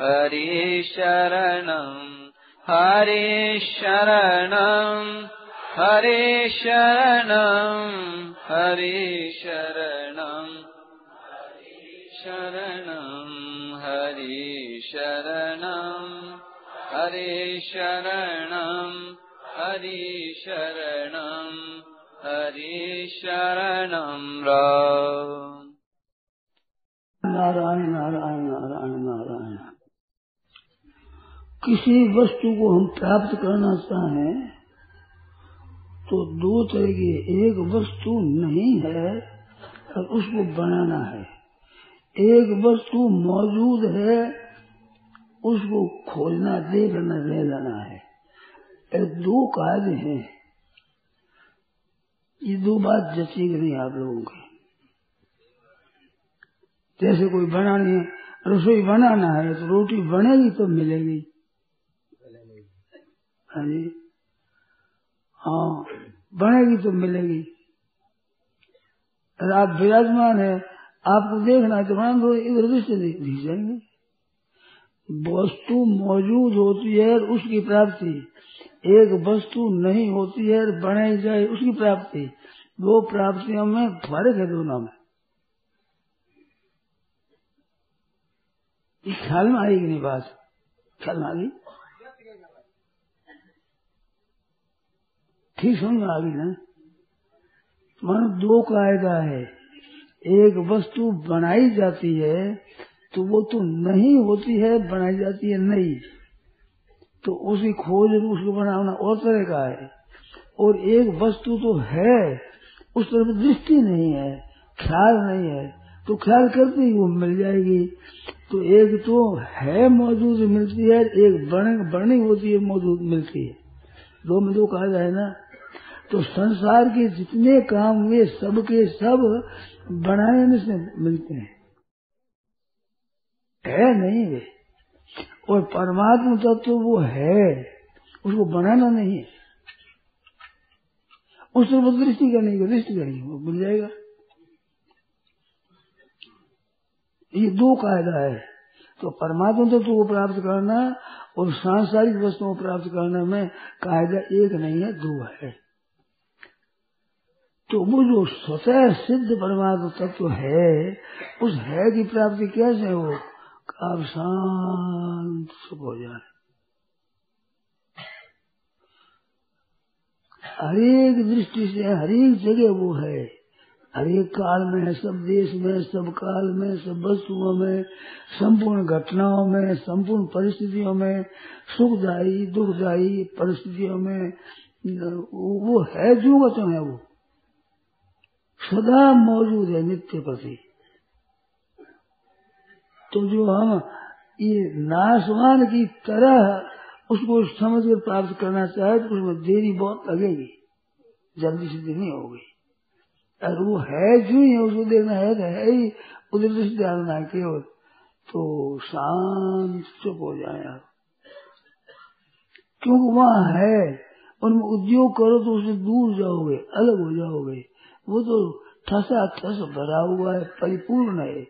हरि शरणम् हरे शरणम् हरे शरणम् हरे शरणम् शरणम् हरे शरणम् हरे शरणम् हरे शरणम् हरे शरणम् राम। नारायण नारायण नारायण किसी वस्तु को हम प्राप्त करना चाहें तो दो तरह की एक वस्तु नहीं है और उसको बनाना है। एक वस्तु मौजूद है, उसको खोजना, देखना ले लेना है। दो कार्य हैं। ये दो बात जची नहीं आप लोगों की। जैसे कोई बनानी है, रसोई बनाना है तो रोटी बनेगी तो मिलेगी। हाँ जी। हाँ बनेगी तो मिलेगी। आप विराजमान है आपको देखना है तो दो इधर दृष्टि दिख जाएँगे। वस्तु मौजूद होती है उसकी प्राप्ति। एक वस्तु नहीं होती है बनाई जाए उसकी प्राप्ति। दो प्राप्तियों में फ़र्क है दोनों में। ख्याल में आएगी नहीं बात? ख्याल में आ गई ठीक समझ में आ गई ना? मानो दो कायदा है। एक वस्तु बनाई जाती है तो वो तो नहीं होती है, बनाई जाती है नहीं। तो उसकी खोज उसको बनाना और तरह का है। और एक वस्तु तो है, उस तरफ़ दृष्टि नहीं है, ख्याल नहीं है तो ख्याल करते ही वो मिल जाएगी। तो एक तो है मौजूद मिलती है, एक बन, बनी होती है मौजूद मिलती है। दो में दो कहा जाए ना? तो संसार के जितने काम हुए, सबके सब बनाने से मिलते हैं। है नहीं वे। और परमात्मा तत्व तो वो है, उसको बनाना नहीं है। उस पर दृष्टि करनी है दृष्टि करनी वो मिल जाएगा। ये दो कायदा है। तो परमात्मा तत्व तो को प्राप्त करना और सांसारिक वस्तुओं को प्राप्त करने में कायदा एक नहीं है, दो है। तो वो जो स्वतः सिद्ध परमात्मा तत्व है, उस है की प्राप्ति कैसे हो? आप शांत सुख हो जाए। हरेक दृष्टि से, हरेक जगह वो है। हरेक काल में है, सब देश में, सब काल में, सब वस्तुओं में, संपूर्ण घटनाओं में, संपूर्ण परिस्थितियों में, सुखदायी, दुखदायी परिस्थितियों में वो है, जो वचन है वो। सदा मौजूद है नित्य प्रति तो जो हम, ये नाशवान की तरह उसको समझ कर प्राप्त करना चाहे तो उसमें देरी बहुत लगेगी। जल्दी से नहीं होगी। और वो है जो ही है उसको देखना है तो है ही। उधर से ध्यान ना केवल तो शांत चुप हो जाए आप। क्योंकि वहाँ है, उनमें उद्योग करो तो उससे दूर जाओगे, अलग हो जाओगे। वो तो ठसा ठस भरा हुआ है परिपूर्ण है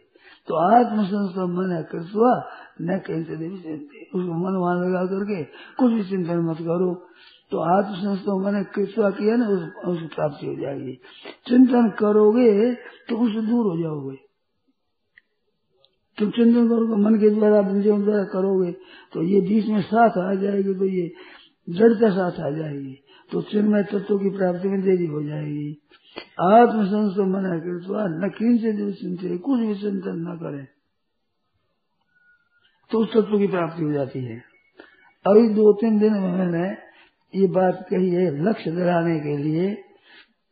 तो आत्मसंस्कार मन है कृतवा न कहीं से उसको मन वहाँ लगा करके कुछ भी चिंतन मत करो। तो आत्मसंस्कार मैंने कृतवा किया ना उस, उसकी प्राप्ति हो जाएगी। चिंतन करोगे तो उससे दूर हो जाओगे। तुम चिंतन करोगे मन के द्वारा द्वारा करोगे तो ये बीच में साथ आ जाएगी तो ये जड़ता साथ आ जाएगी। तो चिन्मय तत्व की प्राप्ति में देरी हो जाएगी। आत्मसंस मना कर तो न किंचित चिंतित कुछ भी चिंतन न करे। तो उस तत्व की प्राप्ति हो जाती है। अभी दो तीन दिन में मैंने ये बात कही है लक्ष्य दिलाने के लिए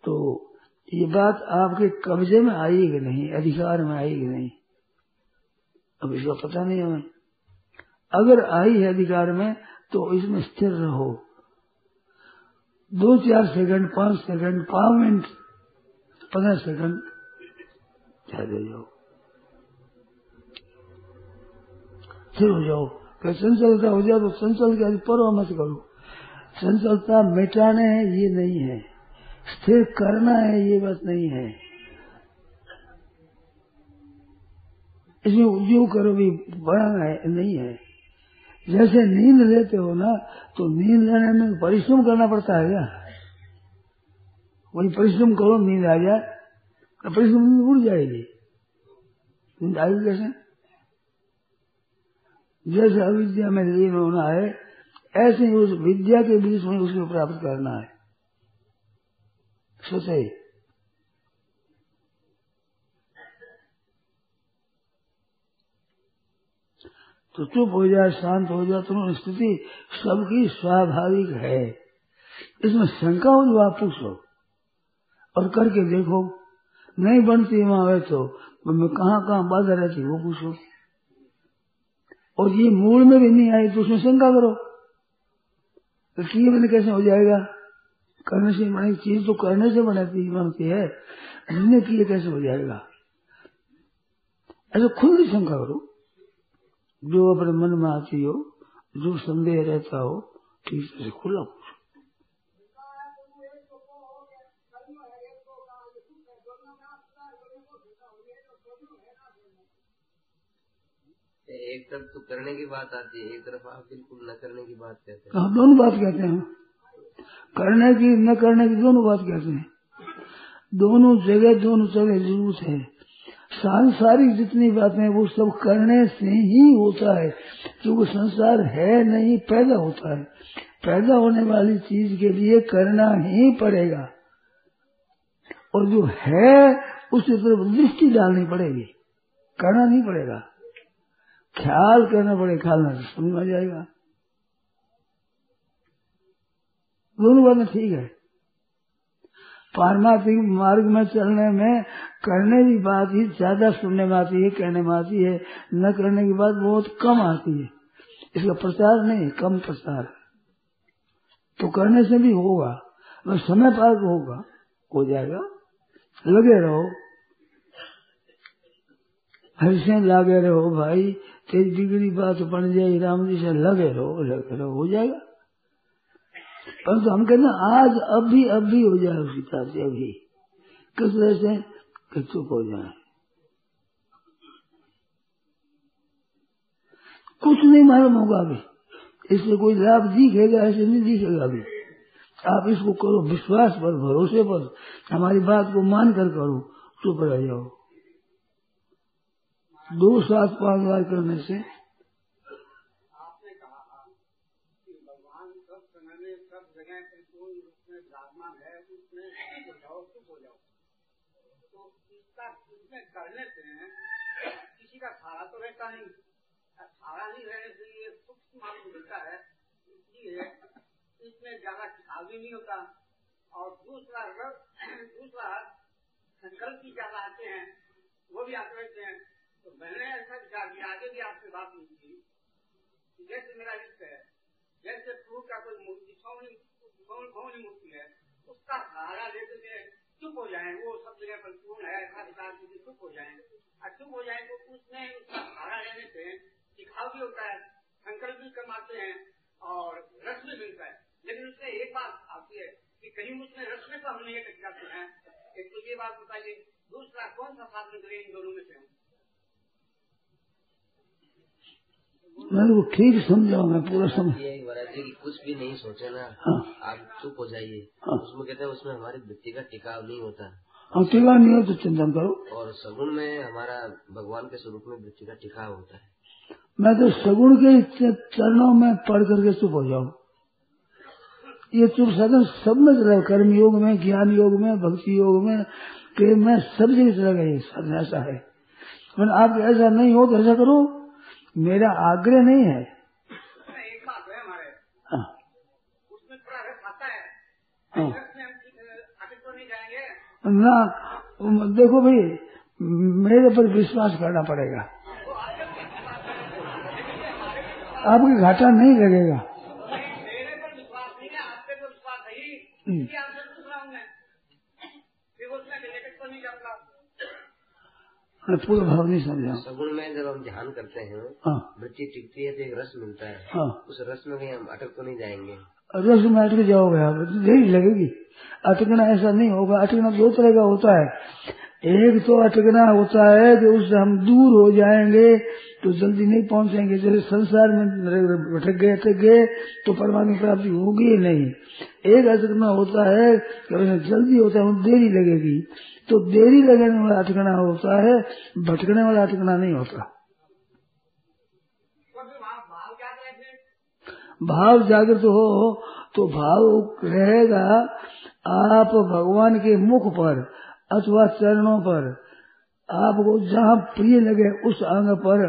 तो ये बात आपके कब्जे में कि नहीं, अधिकार में कि नहीं? अब इसका पता नहीं हमें। अगर आई है अधिकार में तो इसमें स्थिर रहो। दो चार सेकंड पाँच सेकंड पाँच मिनट पंद्रह सेकंड। ठहरे जाओ फिर हो जाओ। फिर चंचलता हो जाए तो संचल के परवा मत करो। संचलता मिटाने है ये नहीं है। स्थिर करना है ये बात नहीं है। इसमें उद्योग करो भी बड़ा है नहीं है। जैसे नींद लेते हो ना तो नींद लेने में परिश्रम करना पड़ता है क्या? वही परिश्रम करो, नींद आ जाए तो परिश्रम उड़ जाएगी। नींद आएगी कैसे? जैसे अविद्या में लीन होना है, ऐसे ही उस विद्या के बीच में उसको प्राप्त करना है। सोचे तो चुप हो जाए, शांत हो जाए तुम स्थिति सबकी स्वाभाविक है। इसमें शंका हो जो आप पूछो और करके देखो। नहीं बनती वहाँ तो मैं कहाँ कहाँ बाधा रहती वो पूछो। और ये मूल में भी नहीं आई तो उसमें शंका करो। तो किए मैंने कैसे हो जाएगा? करने से बनी चीज़ तो करने से बनाती बनती है। कैसे हो जाएगा? ऐसा खुद ही शंका करो। जो अपने मन में आती हो जो संदेह रहता हो ठीक से खुला पूछो एक तरफ़ तो करने की बात आती है एक तरफ़ आप बिल्कुल न करने की बात कहते हैं। दोनों बात कहते हैं? करने की न करने की दोनों बात कहते हैं। दोनों जगह दोनों जगह ज़रूरत है। सांसारिक जितनी बातें वो सब करने से ही होता है, क्योंकि संसार है नहीं, पैदा होता है। पैदा होने वाली चीज़ के लिए करना ही पड़ेगा। और जो है, उसकी तरफ़ दृष्टि डालनी पड़ेगी। करना नहीं पड़ेगा। ख्याल करना पड़ेगा, ख्याल समझ में आ जाएगा दोनों बातें ठीक है। पारमार्थिक मार्ग में चलने में करने की बात ही ज़्यादा सुनने में आती है, कहने में आती है। न करने की बात बहुत कम आती है। इसका प्रचार नहीं, कम प्रचार तो करने से भी होगा बस समय पार होगा, हो जाएगा। लगे रहो। हर से लगे रहो भाई तेरी बिगड़ी बात बन जाए राम जी से लगे रहो लगे रहो, हो जाएगा। परंतु हम कहते आज, अभी अभी हो जाए उसी तरह से अभी। किस तरह से? चुप हो जाए। कुछ नहीं मालूम होगा अभी। इससे कोई लाभ दिखेगा, ऐसे नहीं दिखेगा अभी। आप इसको करो, विश्वास पर, भरोसे पर। हमारी बात को मान कर करो चुप रह जाओ। दो सात पाँच बार करने से करने से किसी का खारा तो रहता नहीं खारा नहीं रहने से ये सूक्ष्म मालूम मिलता है इसलिए इसमें ज़्यादा खिसाव भी नहीं होता और दूसरा दूसरा संकल्प भी ज़्यादा आते हैं वो भी आते रहते हैं तो मैंने ऐसा विचार किया आगे भी आपसे बात नहीं की जैसे मेरा इष्ट है जैसे प्रभु का कोई मूर्ति सौनी मूर्ति है उसका सहारा लेते चुप हो जाए, वो सब जगह पर पूर्ण है ऐसा विचार की चुप हो जाए। और चुप हो जाए तो उसमें उसका सहारा लेने से दिखाव भी होता है संकल्प भी कमाते हैं और रस भी मिलता है। लेकिन उससे एक बात आती है कि कहीं उसमें रस में तो हम नहीं अटक जाते हैं। एक तो ये बात बताइए, दूसरा कौन सा साधन करें इन दोनों में से मैं वो ठीक समझाऊ मैं पूरा समझ कुछ भी नहीं सोचे ना हाँ। आप चुप हो जाइए। हाँ। उसमें कहते हैं उसमें हमारी वृत्ति का टिकाव नहीं होता। और टीका नहीं हो तो चिंतन करो। और सगुण में हमारा भगवान के स्वरूप में वृत्ति का टिकाव होता है। मैं तो सगुण के चरणों में पढ़ करके चुप हो जाऊँ। ये चुप सदन सब में चला कर्म योग में ज्ञान योग में भक्ति योग में प्रेम में सब जगह चला गया साधन ऐसा है। मैंने आप ऐसा नहीं हो तो ऐसा करो मेरा आग्रह नहीं है। एक बात है। हमारे उसमें थोड़ा रस आता है। ना देखो भाई मेरे पर विश्वास करना पड़ेगा। आपको घाटा नहीं लगेगा मेरे पर विश्वास नहीं है आपके पर विश्वास है ही हम्म। इसलिए आपसे पूछ रहा हूँ मैं फिर उसमें रिलेटेड तो नहीं जाऊँगा मैं पूरा भाव नहीं समझा सगुण में जब हम ध्यान करते हैं हाँ वृत्ति टिकती है तो एक रस मिलता है हाँ उस रस में भी हम अटक तो नहीं जाएँगे रस में अटक जाओगे आप देरी लगेगी अटकना ऐसा नहीं होगा अटकना दो तरह का होता है एक तो अटकना होता है कि उससे हम दूर हो जाएँगे तो जल्दी नहीं पहुँचेंगे जैसे संसार में भटक गए अटक गए तो परमात्मा प्राप्ति होगी नहीं एक अटकना होता है कि जल्दी होता है देरी लगेगी। तो देरी लगने वाला अटकना होता है, भटकने वाला अटकना नहीं होता। भाव जागृत हो तो भाव रहेगा आप भगवान के मुख पर अथवा चरणों पर, आपको जहाँ प्रिय लगे उस अंग पर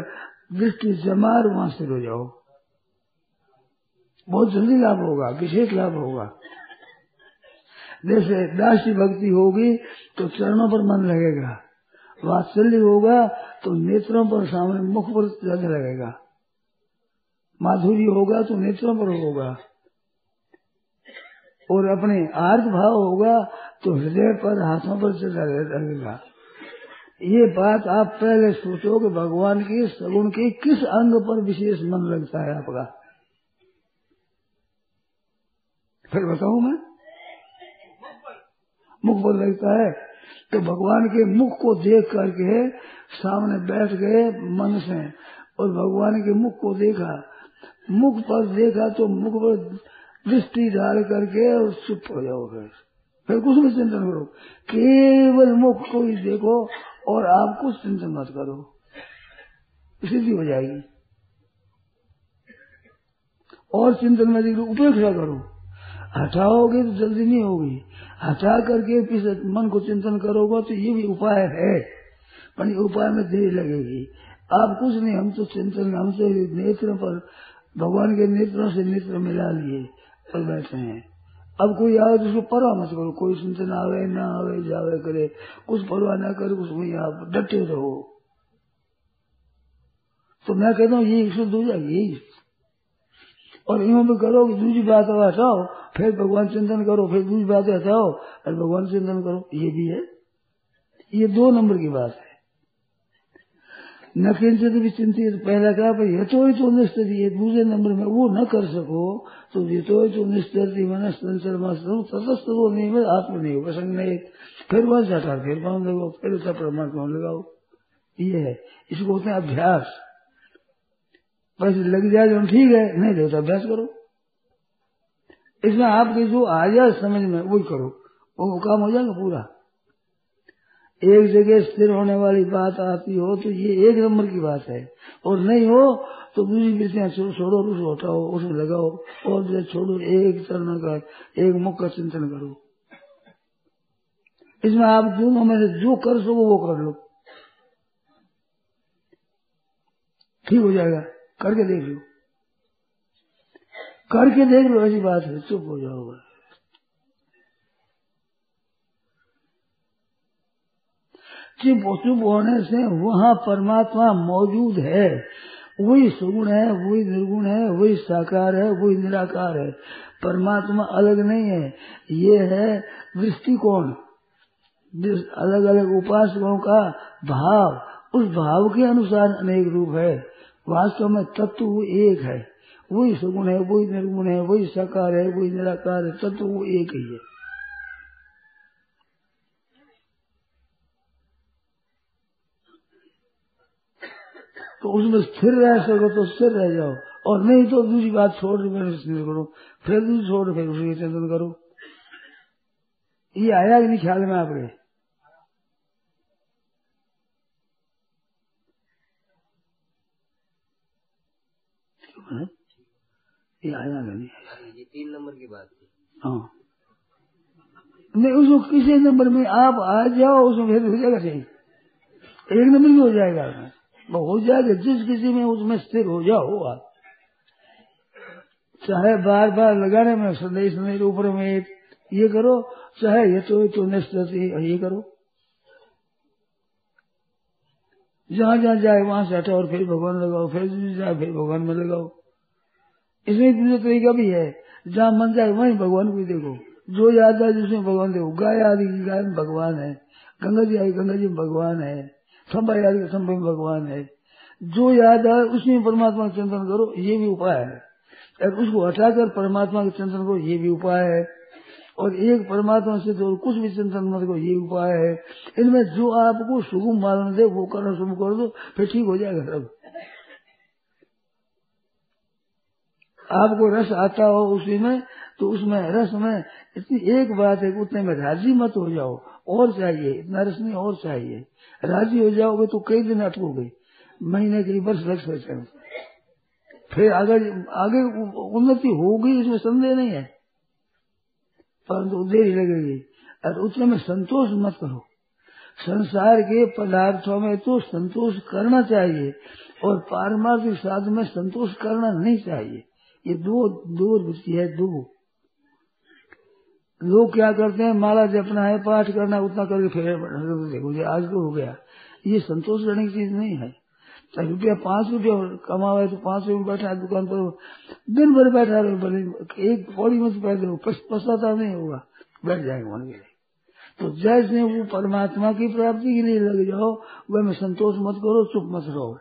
दृष्टि जमार वहाँ से हो जाओ। बहुत जल्दी लाभ होगा, विशेष लाभ होगा। जैसे दासी भक्ति होगी तो चरणों पर मन लगेगा। वात्सल्य होगा तो नेत्रों पर सामने मुख पर ज़्यादा लगेगा। माधुरी होगा तो नेत्रों पर होगा। और अपने आर्थ भाव होगा तो हृदय पर, हाथों पर लगेगा। ये बात आप पहले सोचो कि भगवान की, सगुण के किस अंग पर विशेष मन लगता है आपका? फिर बताऊ मैं? मुख पर लगता है। तो भगवान के मुख को देख करके सामने बैठ गए मन से और भगवान के मुख को देखा। मुख पर देखा तो मुख पर दृष्टि डाल करके और चुप हो जाओ फिर। फिर कुछ भी चिंतन करो। केवल मुख को ही देखो और आप कुछ चिंतन मत करो। स्थिति हो। जाएगी और चिंतन में उपेक्षा करो। हटाओगे तो जल्दी नहीं होगी। हटा करके फिर मन को चिंतन करोगे तो ये भी उपाय है। पर उपाय में देर लगेगी। आप कुछ नहीं, हम तो चिंतन, हम तो नेत्र पर भगवान के नेत्रों से नेत्र मिला लिए और बैठे हैं। अब कोई आवे तो उसको परवाह मत करो। कोई चिंतन आवे, ना आवे, जावे, करे। कुछ परवाह ना करे वही आप डटे रहो। तो मैं कहता हूँ ये शुद्ध हो जाएगी, यही और यूँ भी करो दूसरी बात हटाओ, फिर भगवान चिंतन करो, फिर दूसरी बात हटाओ, और भगवान चिंतन करो, ये भी है। ये दो नंबर की बात है। न किंचित भी चिंतित पहला कहा भाई ये तो निस्थिति है दूसरे नंबर में वो न कर सको तो ये तो निस्थिति मन संचर तटस्थ वो नहीं है आत्म नहीं प्रसंग नहीं। फिर वहाँ हटा फिर वहाँ लगाओ, फिर उसका परमात्मा लगाओ? ये है। इसको होते हैं अभ्यास। बस लग जाए तो ठीक है, नहीं देता तो अभ्यास करो। इसमें आपके जो आ जाए समझ में, वही करो। वो काम हो जाएगा पूरा। एक जगह स्थिर होने वाली बात आती हो तो ये एक नंबर की बात है। और नहीं हो तो दूसरी वृत्तियाँ छोड़ो उसको हटाओ उसमें लगाओ, और छोड़ो, एक चरण का एक मुख का चिंतन करो। इसमें आप दोनों में से जो कर सको, वो कर लो। ठीक हो जाएगा। करके देख लो। करके देख लो, ऐसी बात है, चुप हो जाओगे। चुप चुप होने से वहाँ परमात्मा मौजूद है, वही सुगुण है, वही निर्गुण है, वही साकार है, वही निराकार है। परमात्मा अलग नहीं है। ये है दृष्टिकोण। अलग अलग उपासकों का भाव, उस भाव के अनुसार अनेक रूप है। वास्तव में तत्व एक है। वही सुगुण है, वही निर्गुण है, वही साकार है, वही निराकार है, तत्व वो एक ही है। तो उसमें स्थिर रह सको तो स्थिर रह जाओ। और नहीं तो दूसरी बात छोड़ स्थिर करो। फिर दूसरी छोड़ फिर उसी चिंतन करो। ये आया कि नहीं ख्याल में आपके? ये आया नहीं ये तीन नंबर की बात थी। हाँ। नहीं उसको किसी नंबर में आप आ जाओ उसमें फिर हो जाएगा सही। एक नंबर भी हो जाएगा। वो हो जाएगा जिस किसी में उसमें स्थिर हो जाओ आप। चाहे बार बार लगाने में संदेश नहीं ऊपर में ये करो चाहे ये तो तो निश्चित ये करो। जहाँ जहाँ जाए वहाँ से हटाओ और फिर भगवान लगाओ फिर जाए फिर भगवान में लगाओ। इसमें दूसरा तरीका भी है। जहाँ मन जाए वहीं भगवान को देखो। जो याद आए जिसमें भगवान देखो। गाय आदि की गाय में भगवान है। गंगा जी आई गंगा जी में भगवान है। संभा याद के संभव में भगवान है। जो याद आए उसमें परमात्मा का चिंतन करो, ये भी उपाय है। और उसको हटाकर परमात्मा का चिंतन करो, ये भी उपाय है। और एक परमात्मा से तो कुछ भी चिंतन मत करो, ये उपाय है। इनमें जो आपको सुगम मालूम दे, वो करना शुरू कर दो, फिर ठीक हो जाएगा सब। आपको रस आता हो उसी में तो उसमें, रस में इतनी एक बात है उतने में राज़ी मत हो जाओ, और चाहिए, इतना रस नहीं, और चाहिए। राज़ी हो जाओगे तो कई दिन अटकोगे महीने के लिए वर्ष लग सकते फिर अगर आगे उन्नति होगी, इसमें संदेह नहीं है। परंतु देरी लगेगी। और उतने में संतोष मत करो। संसार के पदार्थों में तो संतोष करना चाहिए, और पारमार्थिक साधन में संतोष करना नहीं चाहिए। ये दो दो वृत्ति है, दो। लोग क्या करते हैं माला जपना है, पाठ करना, उतना करके फिर देखो ये आज तो हो गया। ये संतोष करने की चीज़ नहीं है। चाहे रुपया पाँच रुपया कमावे तो पाँच रुपये बैठा है, दुकान पर, दिन भर बैठा रहे एक पौड़ी मत पैर दो पछताता नहीं होगा। बैठ जाएगा मन के तो जैसे वो परमात्मा की प्राप्ति के लिए लग जाओ, वह में संतोष मत करो चुप मत रहो।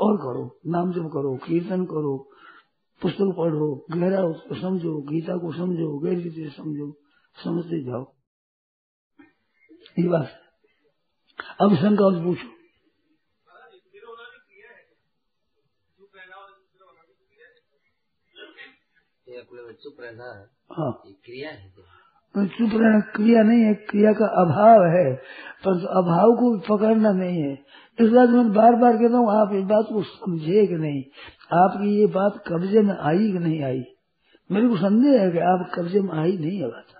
और करो नाम जप करो, कीर्तन करो पुस्तक पढ़ो गहरा उसको समझो, गीता को समझो गहरी से समझो, समझते जाओ। ये बात अब शंका पूछो। चुप रहना हाँ। क्रिया है तो चुप रहना क्रिया नहीं है, क्रिया का अभाव है पर अभाव को पकड़ना नहीं है। इस बात मैं बार बार कहता हूँ, आप इस बात को समझे कि नहीं। आपकी ये बात कब्जे में आई कि नहीं आई? मेरे को संदेह है कि आप कब्जे में आई नहीं है बात।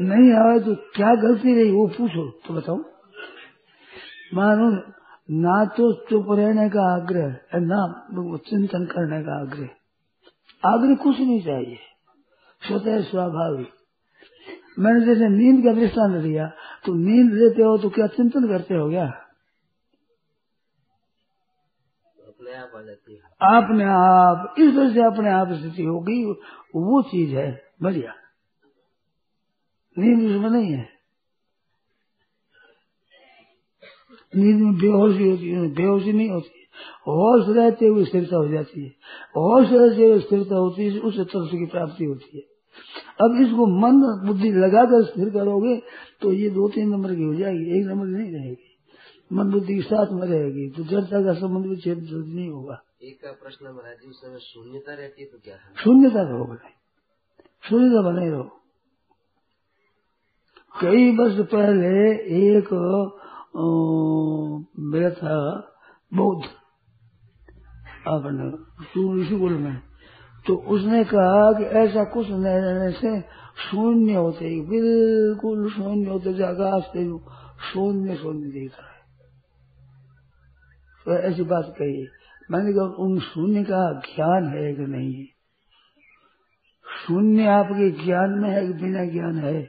नहीं आए तो क्या गलती रही? वो पूछो तो बताओ। मानो ना तो चुप रहने का आग्रह है, ना चिंतन करने का आग्रह आग्रह कुछ नहीं चाहिए। स्वतः स्वाभाविक। मैंने जैसे नींद का दृष्टांत दिया तो नींद लेते हो तो क्या चिंतन करते हो क्या तो जाती है। अपने आप इस तरह से अपने आप स्थिति होगी वो चीज़ है, बढ़िया। नींद उसमें नहीं है। नींद में बेहोशी होती है, बेहोशी नहीं होती होश रहते हुए स्थिरता हो जाती है। होश रहते हुए स्थिरता होती है, उस तरफ़ की प्राप्ति होती है। अब इसको मन बुद्धि लगाकर स्थिर करोगे तो ये दो तीन नंबर की हो जाएगी, एक नंबर नहीं रहेगी। मन बुद्धि के साथ में रहेगी तो जड़ता का संबंध भी छेद नहीं होगा। एक का प्रश्न महाराज उस समय शून्यता रहती है तो क्या है? शून्यता रहो बने शून्यता बने रहो। कई वर्ष पहले एक मेरा था बौद्ध अपने स्कूल में। तो उसने कहा कि ऐसा कुछ नहीं रहने से शून्य होते बिल्कुल शून्य होते आकाश से शून्य शून्य दिखता है। तो ऐसी बात कही। मैंने कहा, उन शून्य का ज्ञान है कि नहीं? शून्य आपके ज्ञान में है कि बिना ज्ञान है?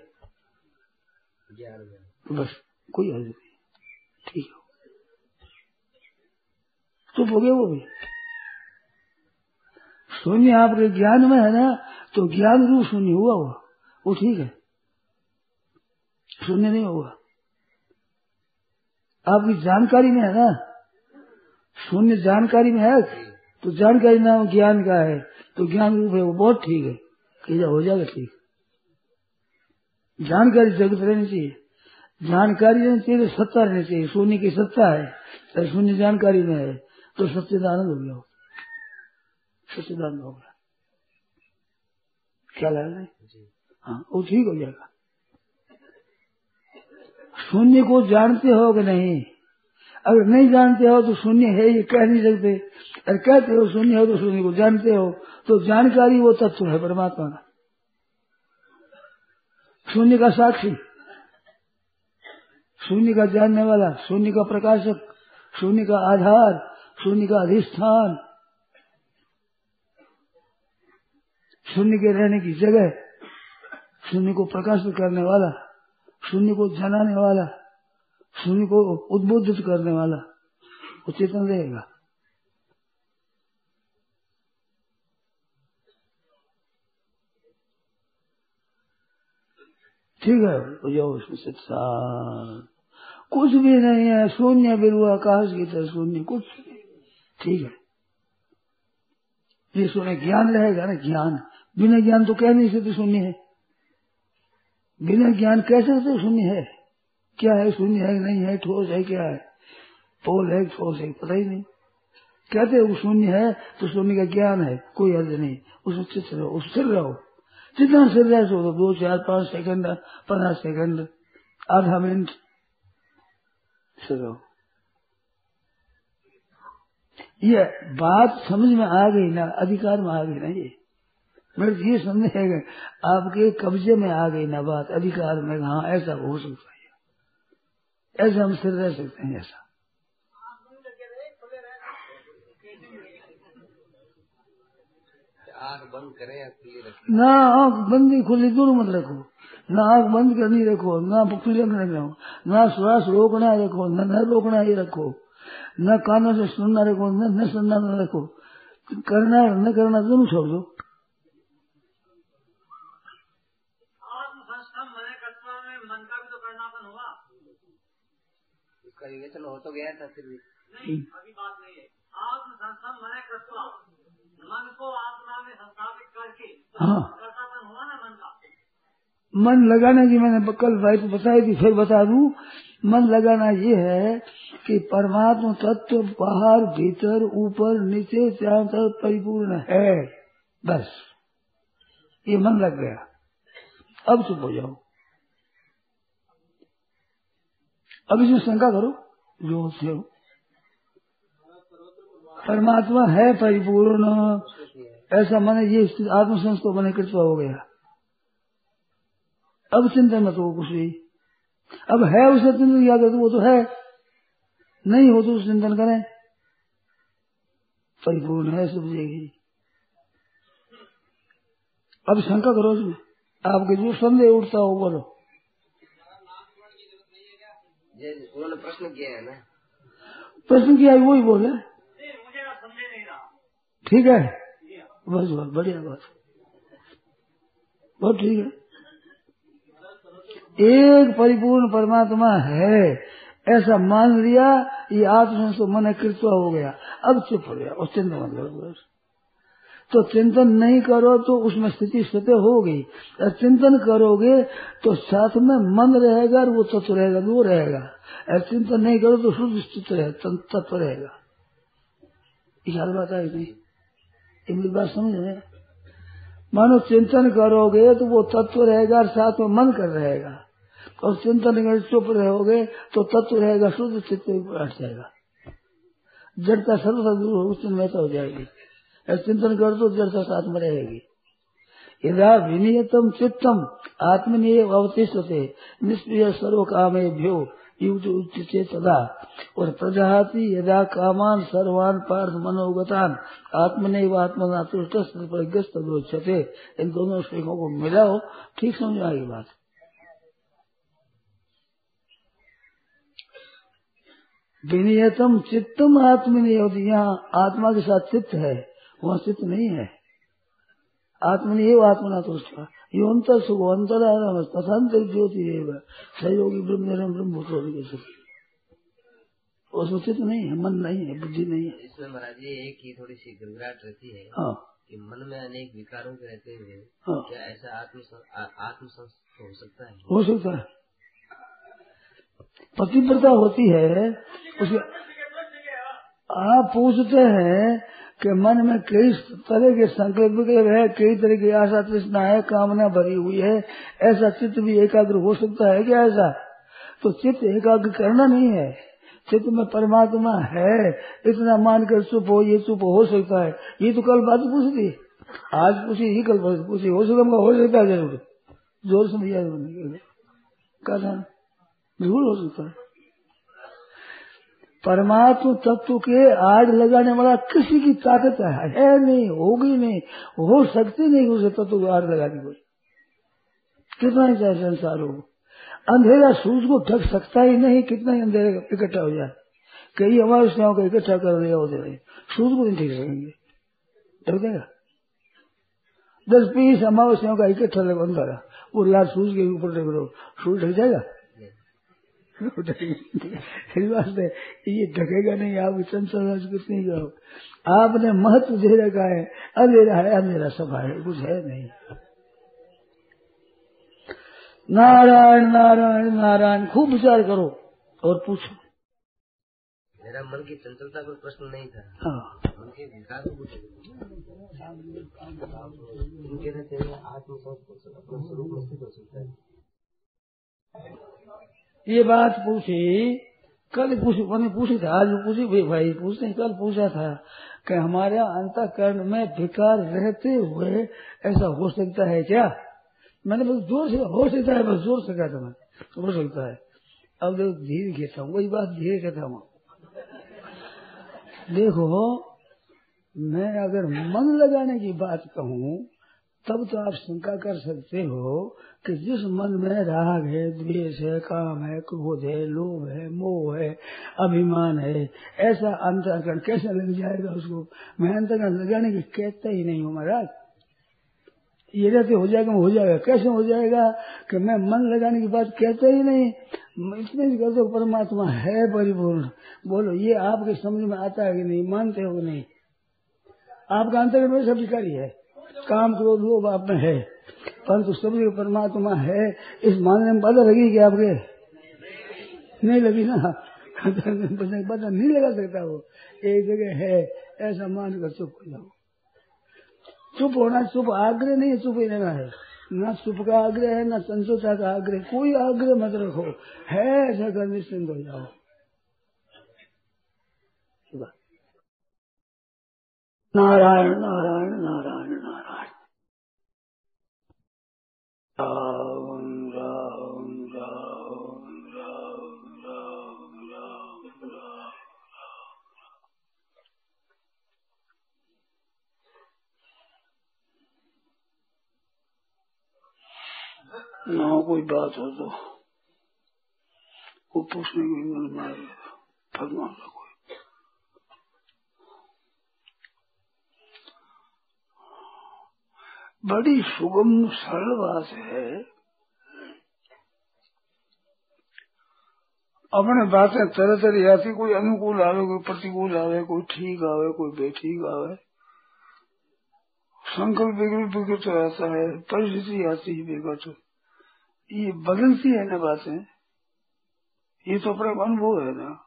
तो बस, कोई हर्ज नहीं। ठीक है। चुप हो गया वो भी। शून्य आपके ज्ञान में है ना तो ज्ञान रूप शून्य हुआ हुआ वो ठीक है। शून्य नहीं हुआ। आपकी जानकारी में है ना? शून्य जानकारी में है तो जानकारी नाम ज्ञान का है तो ज्ञान रूप है वो बहुत ठीक है। कि हो जाएगा ठीक। जानकारी जगत रहनी चाहिए। जानकारी रहनी चाहिए तो सत्ता रहनी चाहिए। शून्य की सत्ता है तो शून्य जानकारी में है तो सच्चिदानंद हो गया। सच्चिदानंद हो गया। क्या लग है? हाँ वो ठीक हो जाएगा। शून्य को जानते हो कि नहीं? अगर नहीं जानते हो तो शून्य है ये कह नहीं सकते। अगर कहते हो शून्य हो तो शून्य को जानते हो तो जानकारी वो तत्व है परमात्मा का। शून्य का साक्षी, शून्य का जानने वाला, शून्य का प्रकाशक, शून्य का आधार, शून्य का अधिष्ठान, शून्य के रहने की जगह, शून्य को प्रकाशित करने वाला, शून्य को जलाने वाला शून्य को उद्बोधित करने वाला वो चेतन रहेगा। ठीक है तो जाओ उसमें से कुछ भी नहीं है, शून्य बिरु आकाश की तरह शून्य, कुछ नहीं ठीक है। ये सुने, ज्ञान रहेगा ना, ज्ञान। बिना ज्ञान तो कह नहीं सकते शून्य है। बिना ज्ञान कैसे सकते शून्य है? क्या है? शून्य है नहीं है? ठोस है क्या है? पोल है ठोस है? पता ही नहीं। कहते वो शून्य है तो शून्य का ज्ञान है। कोई अर्थ नहीं। उसमें चित्र रहो। उस स्थिर रहो। जितना स्थिर रहे, सो तो दो, चार, पाँच सेकंड पंद्रह सेकंड, आधा मिनट स्थिर रहो। ये बात समझ में आ गई ना? अधिकार में आ गई ना ये? मेरे ये समझ आपके कब्जे में आ गई ना बात? अधिकार में? हाँ ऐसा हो सकता है। ऐसा हम सिर रह सकते हैं ऐसा। आँख बंद करें या खुली रखें? ना आँख बंदी खुली दोनों मत रखो। ना आँख बंद करनी रखो ना खुली रखना रखो ना श्वास रोकना रखो न न रोकना ही रखो न कानों से सुनना रखो न न सुनना न रखो। करना और न करना दोनों छोड़ दो आत्म संस्थम मने कर्तव्य में मन का भी तो करनापन हुआ उसका विवेचन हो तो गया था फिर भी। नहीं अभी बात नहीं है। मने को आत्मा में संस्थापित करके हाँ। कर्तापन हुआ ना मन का? मन लगाने की मैंने कल भाई को बताई थी फिर बता दूँ। मन लगाना ये है कि परमात्मा तत्व बाहर भीतर ऊपर नीचे चारों तरफ़ परिपूर्ण है। बस। ये मन लग गया। अब चुप हो जाओ। अब इसमें शंका करो जो से। हो परमात्मा है परिपूर्ण। ऐसा मैंने ये आत्मसंस को मैंने कृत्वा हो गया। अब चिंतन मत हो कुछ भी। अब है उसे चिंतन किया तो वो तो है। नहीं हो तो उस चिंतन करें। परिपूर्ण है सब जगह अब शंका करो उसमें आपके जो संदेह उठता हो, बोलो। उन्होंने प्रश्न किया है ना। प्रश्न किया वही बोले। ठीक है? बस बस, बढ़िया बात। बहुत ठीक है। एक परिपूर्ण परमात्मा है, ऐसा मान लिया, ये आत्मसंस्तो मन कृत्वा हो गया। अब चुप हो गया, और चिंता मत करो, बस। तो चिंतन नहीं करो तो उसमें स्थिति स्वतः होगी और चिंतन करोगे तो साथ में मन रहेगा और वो तत्व रहेगा, वो रहेगा। और चिंतन नहीं करो तो शुद्ध स्थित तत्व रहेगा। याद बात है नहीं? ये बात समझ रहे मानो चिंतन करोगे तो वो तत्व रहेगा और साथ में मन कर रहेगा। और चिंतन अगर चुप रहोगे तो तत्व रहेगा, शुद्ध चित्त बैठ जाएगा जड़ता सर्वथा दूर हो चिन्मयता हो जाएगी। चिंतन कर तो जड़ता साथ में रहेगी। यदा विनियतम चित्तम, आत्मनिय अवतिष्ठते निष्प्रिय सर्व कामे भ्यो युक्त तदा और प्रजाति यदा कामान सर्वान पार्थ मनोगतान आत्मने व आत्मना तुष्ट इन दोनों श्लोकों को मिलाओ, ठीक समझ आएगी बात। विनियतम चित्तम आत्मनिय, यहाँ आत्मा के साथ चित्त है। वहाँ चित्त नहीं है। आत्मनिय आत्मना तुष्ट। योन्तर सुख अंतर तथांतर ज्योति सहयोगी ब्रह्म ब्रह्म भूत उसमें चित्त नहीं है मन नहीं है बुद्धि नहीं है। इसमें महाराज जी एक ही थोड़ी सी घबराहट रहती है हाँ। कि मन में अनेक विकारों के रहते हुए हाँ। क्या ऐसा आत्म आत्म हो सकता है? हो सकता है। पतिव्रता होती है उसके आप पूछते हैं कि मन में कई तरह के संकल्प विकल्प है, कई तरह की आशा तृष्णा है, कामना भरी हुई है। ऐसा चित्त भी एकाग्र हो सकता है क्या ऐसा? तो चित्त एकाग्र करना नहीं है। चित्त में परमात्मा है। इतना मानकर चुप हो, ये चुप हो सकता है। ये तो कल बात पूछी थी आज पूछी ही कल बात पूछी। हो सकता हो सकता है ज़रूर। ज़ोर से नहीं कहा ज़रूर हो सकता है। परमात्म तत्व के आग लगाने वाला किसी की ताकत है, नहीं होगी नहीं हो सकती नहीं उसे तत्व को आग लगाने कोई कितना ही चाहे संसार हो। अंधेरा सूरज को ढक सकता ही नहीं कितना ही अंधेरा इकट्ठा हो जाए। कई हमारे अमावस्याओं को इकट्ठा कर रहे होते रहे सूरज को नहीं ठीक सकेंगे। ढक देगा। दस बीस अमावस्याओं का इकट्ठा लगा अंधारा वो लाल सूरज के ऊपर सूरज ढक जाएगा? इस वास्ते ये ढकेगा नहीं आप चंचल कुछ नहीं करो आपने महत्व दे रखा है अंधेरा है अंधेरा सब है कुछ है नहीं। नारायण नारायण नारायण खूब विचार करो और पूछो। मेरा मन की चंचलता पर प्रश्न नहीं था। हाँ। मन के विकास को उनके रहते हुए आत्मसंस्कृत अपने स्वरूप में स्थित हो सकता है। ये बात पूछी, कल पूछ, मैंने पूछी था, आज पूछी, भाई भाई, पूछते कल पूछा था कि हमारे अंतकरण में विकार रहते हुए ऐसा हो सकता है क्या? मैंने बस ज़ोर से, हो सकता है, बस ज़ोर से कहता मैं हो सकता है। अब देखो धीरे कहता हूँ, वही बात धीरे कहता हूँ। देखो, मैं अगर मन लगाने की बात कहूँ तब तो आप शंका कर सकते हो कि जिस मन में राग है, द्वेष है, काम है, क्रोध है, लोभ है, मोह है, अभिमान है, ऐसा अंतरकरण कैसे लग जाएगा उसको? मैं अंतरकरण लगाने की कहता ही नहीं हूँ महाराज। ये रहते हो जाएगा हो जाएगा। कैसे हो जाएगा कि मैं मन लगाने की बात कहते ही नहीं? इतने कर दो परमात्मा है परिपूर्ण। बोलो, ये आपके समझ में आता है कि नहीं? मानते हो कि नहीं? आपका अंतर्गत में सब है। काम क्रोध लोग आप में है। परंतु जगह परमात्मा है। इस मानने में बाधा लगेगी आपके? नहीं लगी ना। पता नहीं लगा सकता वो। एक जगह है। ऐसा मान कर चुप हो जाओ। चुप होना चुप, आग्रह नहीं चुप ही रहना है। न चुप का आग्रह है, न संसोता का आग्रह कोई आग्रह मत रखो। है ऐसा कर, निश्चिंत हो जाओ। नारायण नारायण नारायण। राम राम राम राम राम राम राम ना कोई बात हो तो वो पूछने की मन में आए फरमा लो कोई बड़ी सुगम सरल बात है। अपने बातें तरह तरह आती, कोई अनुकूल आवे, कोई प्रतिकूल आवे, कोई ठीक आवे, कोई बेठीक आवे। संकल्प विकल्प विकट आता है, परिस्थिति आती है विकट। ये बदलती है ना बातें। ये तो अपना अनुभव है ना।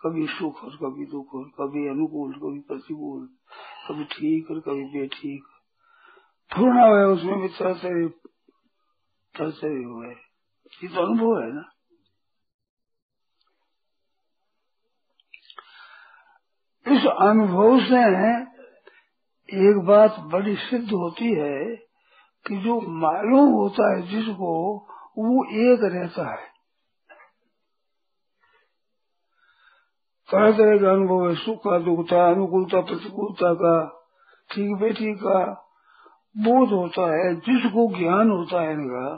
कभी सुख और कभी दुख और कभी अनुकूल, कभी प्रतिकूल, कभी ठीक और कभी बेठीक। पूर्ण हुआ उसमें भी तरह तरह हुए ये तो अनुभव है ना इस अनुभव से एक बात बड़ी सिद्ध होती है कि जो मालूम होता है जिसको, वो एक रहता है। तरह तरह का अनुभव है, सुख का, दुख का अनुकूलता, प्रतिकूलता का ठीक बेठी का बोध होता है, जिसको ज्ञान होता है इनका,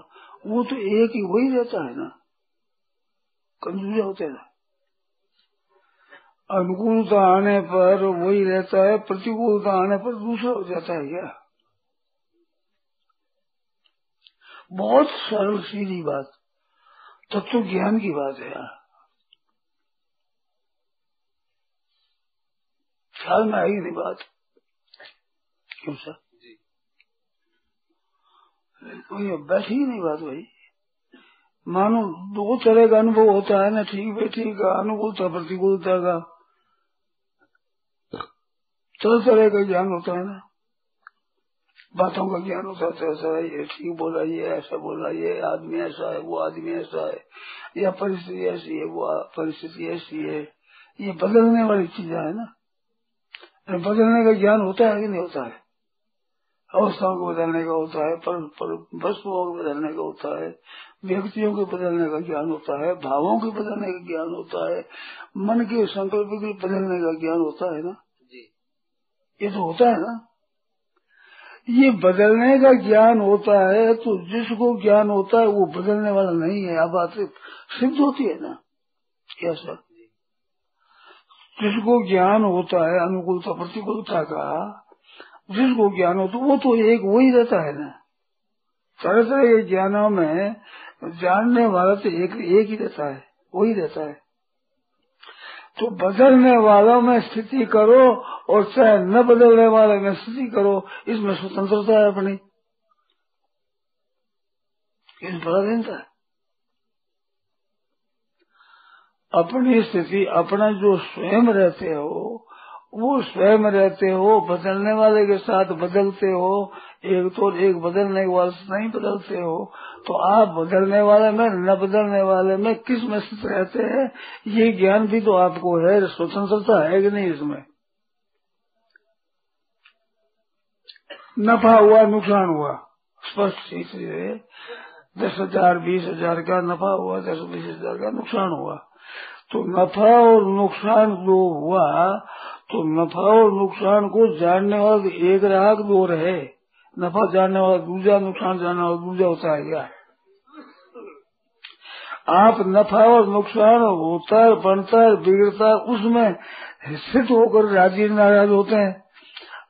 वो तो एक ही वही रहता है ना। कंजूस होते हैं अनुकूलता आने पर वही रहता है प्रतिकूलता आने पर दूसरा हो जाता है क्या? बहुत सरल सीधी बात तत्व ज्ञान की बात है यार। ख्याल में आई नहीं बात। क्यों सर? कोई बैठी ही नहीं बात भाई। मानो दो तरह का अनुभव होता है ना, ठीक बैठी का अनुकूलता, प्रतिकूलता का। तरह तरह का ज्ञान होता है ना। बातों का ज्ञान होता है ऐसा है, ये ठीक बोला, ये ऐसा बोला, ये आदमी ऐसा है, वो आदमी ऐसा है, या परिस्थिति ऐसी है, वो परिस्थिति ऐसी है। ये बदलने वाली चीज़ें है ना। बदलने का ज्ञान होता है कि नहीं होता है? अवस्थाओं को बदलने का होता है पर, पर वस्तुओं को बदलने का होता है व्यक्तियों के बदलने का ज्ञान होता है भावों के बदलने का ज्ञान होता है मन के संकल्प के बदलने का ज्ञान होता है ना? जी। ये तो होता है ना? ये बदलने का ज्ञान होता है तो जिसको ज्ञान होता है वो बदलने वाला नहीं है अब बात सिद्ध होती है ना? क्या सर? जिसको ज्ञान होता है अनुकूलता प्रतिकूलता का जिसको ज्ञान हो तो वो तो एक वही रहता है ना। तरह तरह के ज्ञानों में जानने वाला तो एक एक ही रहता है, वही रहता है। तो बदलने वालों में स्थिति करो और चाहे न बदलने वाले में स्थिति करो, इसमें स्वतंत्रता है अपनी। इस पराधीनता है। अपनी स्थिति, अपना जो स्वयं रहते हो वो स्वयं रहते हो, बदलने वाले के साथ बदलते हो, एक तो एक बदलने वाले से नहीं बदलते हो। तो आप बदलने वाले में, न बदलने वाले में किसमें स्थित रहते हैं, ये ज्ञान भी तो आपको है, स्वतंत्रता है कि नहीं इसमें? नफा हुआ, नुकसान हुआ, स्पष्ट चीज़ से दस हज़ार, बीस हज़ार का नफा हुआ, दस, बीस हज़ार का नुकसान हुआ। तो नफा और नुकसान जो हुआ तो नफा और नुकसान को जानने वाला एक राग दो रहे। नफा जानने वाला दूसरा, नुकसान जानने वाला दूसरा होता है क्या? आप नफा और नुकसान होता है, बनता है, बिगड़ता है, उसमें स्थित होकर राज़ी नाराज़ होते हैं।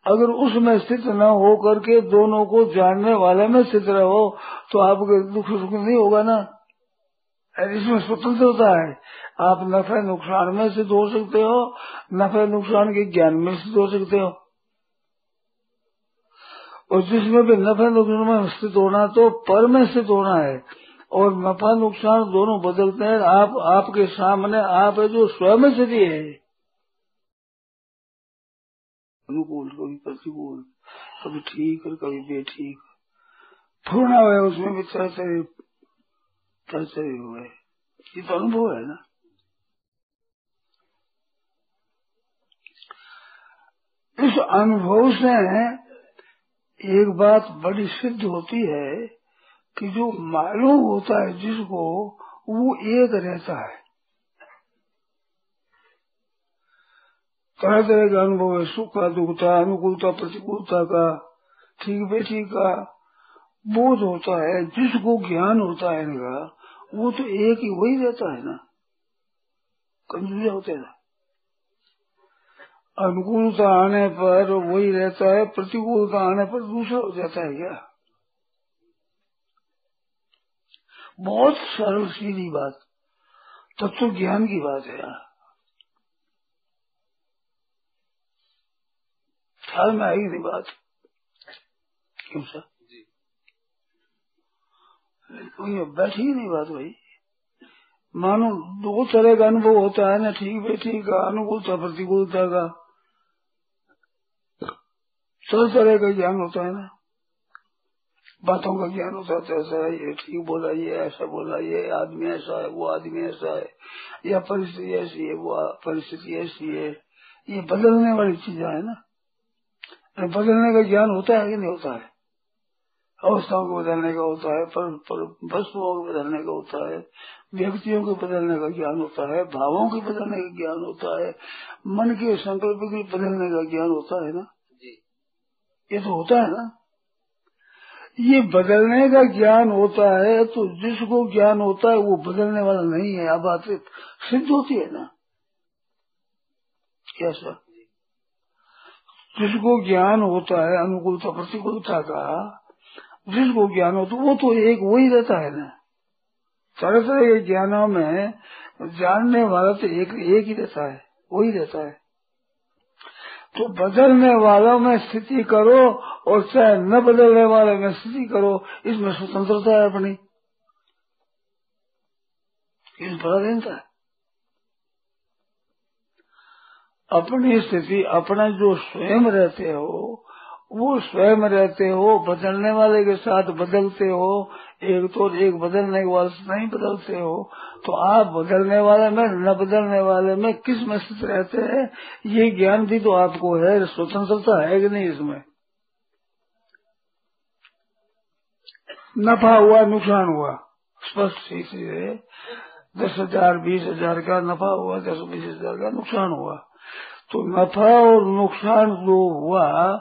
अगर उसमें स्थित न हो करके दोनों को जानने वाले में स्थित रहो तो आपको दुख सुख नहीं होगा ना? इसमें स्वतंत्र होता है। आप नफे नुकसान में सिद्ध हो सकते हो, नफे नुकसान के ज्ञान में स्थित हो सकते हो। और जिसमें भी नफे नुकसान में स्थित होना तो पर में स्थित होना है। और नफा नुकसान दोनों बदलते हैं। आप, आपके सामने आप है जो स्वयं स्थिति है। अनुकूल, कभी प्रतिकूल, कभी ठीक और कभी बेठीक। पूर्ण हुआ उसमें भी चर्चय चर्चय हुए। ये तो अनुभव है ना? इस अनुभव से एक बात बड़ी सिद्ध होती है कि जो मालूम होता है जिसको, वो एक रहता है। तरह तरह का अनुभव है, सुख का, दुख का अनुकूलता प्रतिकूलता का ठीक बेठी का, बोध होता है, जिसको ज्ञान होता है इनका, वो तो एक ही वही रहता है ना। कंजूजा होते हैं अनुकूलता आने पर वही रहता है प्रतिकूलता आने पर दूसरा हो जाता है क्या? बहुत सरल सीधी बात तत्व तो ज्ञान की बात है। यार ख्याल में आई नहीं बात? क्यों सर? कोई बैठी ही नहीं बात भाई। मानो दो तरह का अनुभव होता है ना ठीक बेठी का अनुकूलता प्रतिकूलता का। सब तरह का ज्ञान होता है ना। बातों का ज्ञान होता है ऐसा है ये ठीक बोला ये ऐसा बोला ये आदमी ऐसा है वो आदमी ऐसा है या परिस्थिति ऐसी है वो परिस्थिति ऐसी है। ये बदलने वाली चीज़ें है ना। बदलने का ज्ञान होता है कि नहीं होता है? अवस्थाओं को बदलने का होता है पर, पर वस्तुओं को बदलने का होता है व्यक्तियों को बदलने का ज्ञान होता है भावों के बदलने का ज्ञान होता है मन के संकल्प के बदलने का ज्ञान होता है ना। ये तो होता है ना। ये बदलने का ज्ञान होता है तो जिसको ज्ञान होता है, वो बदलने वाला नहीं है अब बात सिद्ध होती है ना। क्या सर? जिसको ज्ञान होता है, अनुकूलता, प्रतिकूलता का, जिसको ज्ञान होता वो तो एक वही रहता है ना। तरह तरह के ज्ञानों में जानने वाला तो एक एक ही रहता है वही रहता है। तो बदलने वालों में स्थिति करो और चाहे न बदलने वाले में स्थिति करो, इसमें स्वतंत्रता है अपनी। इस पराधीनता है। अपनी स्थिति, अपना जो स्वयं रहते हो, वो स्वयं रहते हो, बदलने वाले के साथ बदलते हो एक तो एक बदलने वाले से नहीं बदलते हो। तो आप बदलने वाले में, न बदलने वाले में किसमें स्थित रहते हैं? ये ज्ञान भी तो आपको है, स्वतंत्रता है कि नहीं इसमें? नफा हुआ, नुकसान हुआ। स्पष्ट चीज़ है। दस हज़ार, बीस हज़ार का नफा हुआ, दस, बीस हज़ार का नुकसान हुआ। तो नफा और नुकसान जो हुआ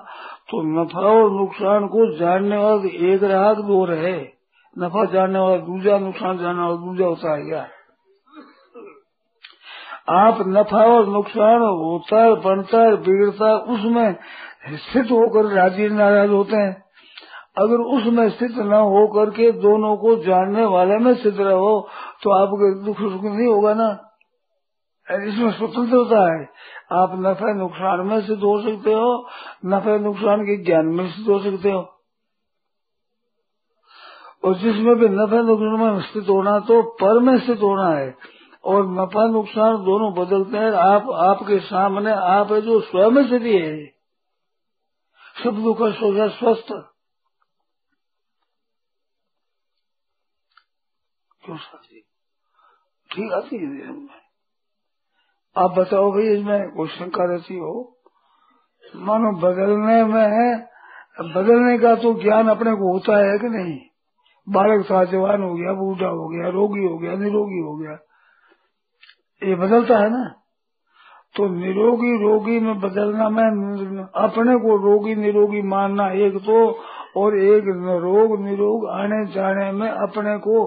तो नफा और नुकसान को जानने वाला एक राहत दो रहे। नफा जानने वाला, दूजा नुकसान जानने वाला, दूजा होता है क्या? आप नफा और नुकसान होता है, बनता है, बिगड़ता है, उसमें स्थित होकर राज़ी नाराज़ होते हैं। अगर उसमें स्थित न हो करके दोनों को जानने वाले में स्थित रहो तो आपको दुख सुख नहीं होगा ना? इसमें स्वतंत्रता है। आप नफे नुकसान में सिद्ध हो सकते हो, नफे नुकसान के ज्ञान में सिद्ध हो सकते हो। और जिसमें भी नफे नुकसान में स्थित होना तो पर में स्थित होना है। और नफा नुकसान दोनों बदलते हैं। आप, आपके सामने आप है जो स्वयं स्थिति है। सब दुख सोचा स्वस्थ। क्यों साथी? ठीक आती है। आप बताओ भाई, इसमें कोई शंका रहती हो? मानो बदलने में, बदलने का तो ज्ञान अपने को होता है कि नहीं? बालक था जवान हो गया, बूढ़ा हो गया, रोगी हो गया, निरोगी हो गया। ये बदलता है ना? तो निरोगी रोगी में बदलना, में अपने को रोगी निरोगी मानना एक तो और एक रोग निरोग आने जाने में अपने को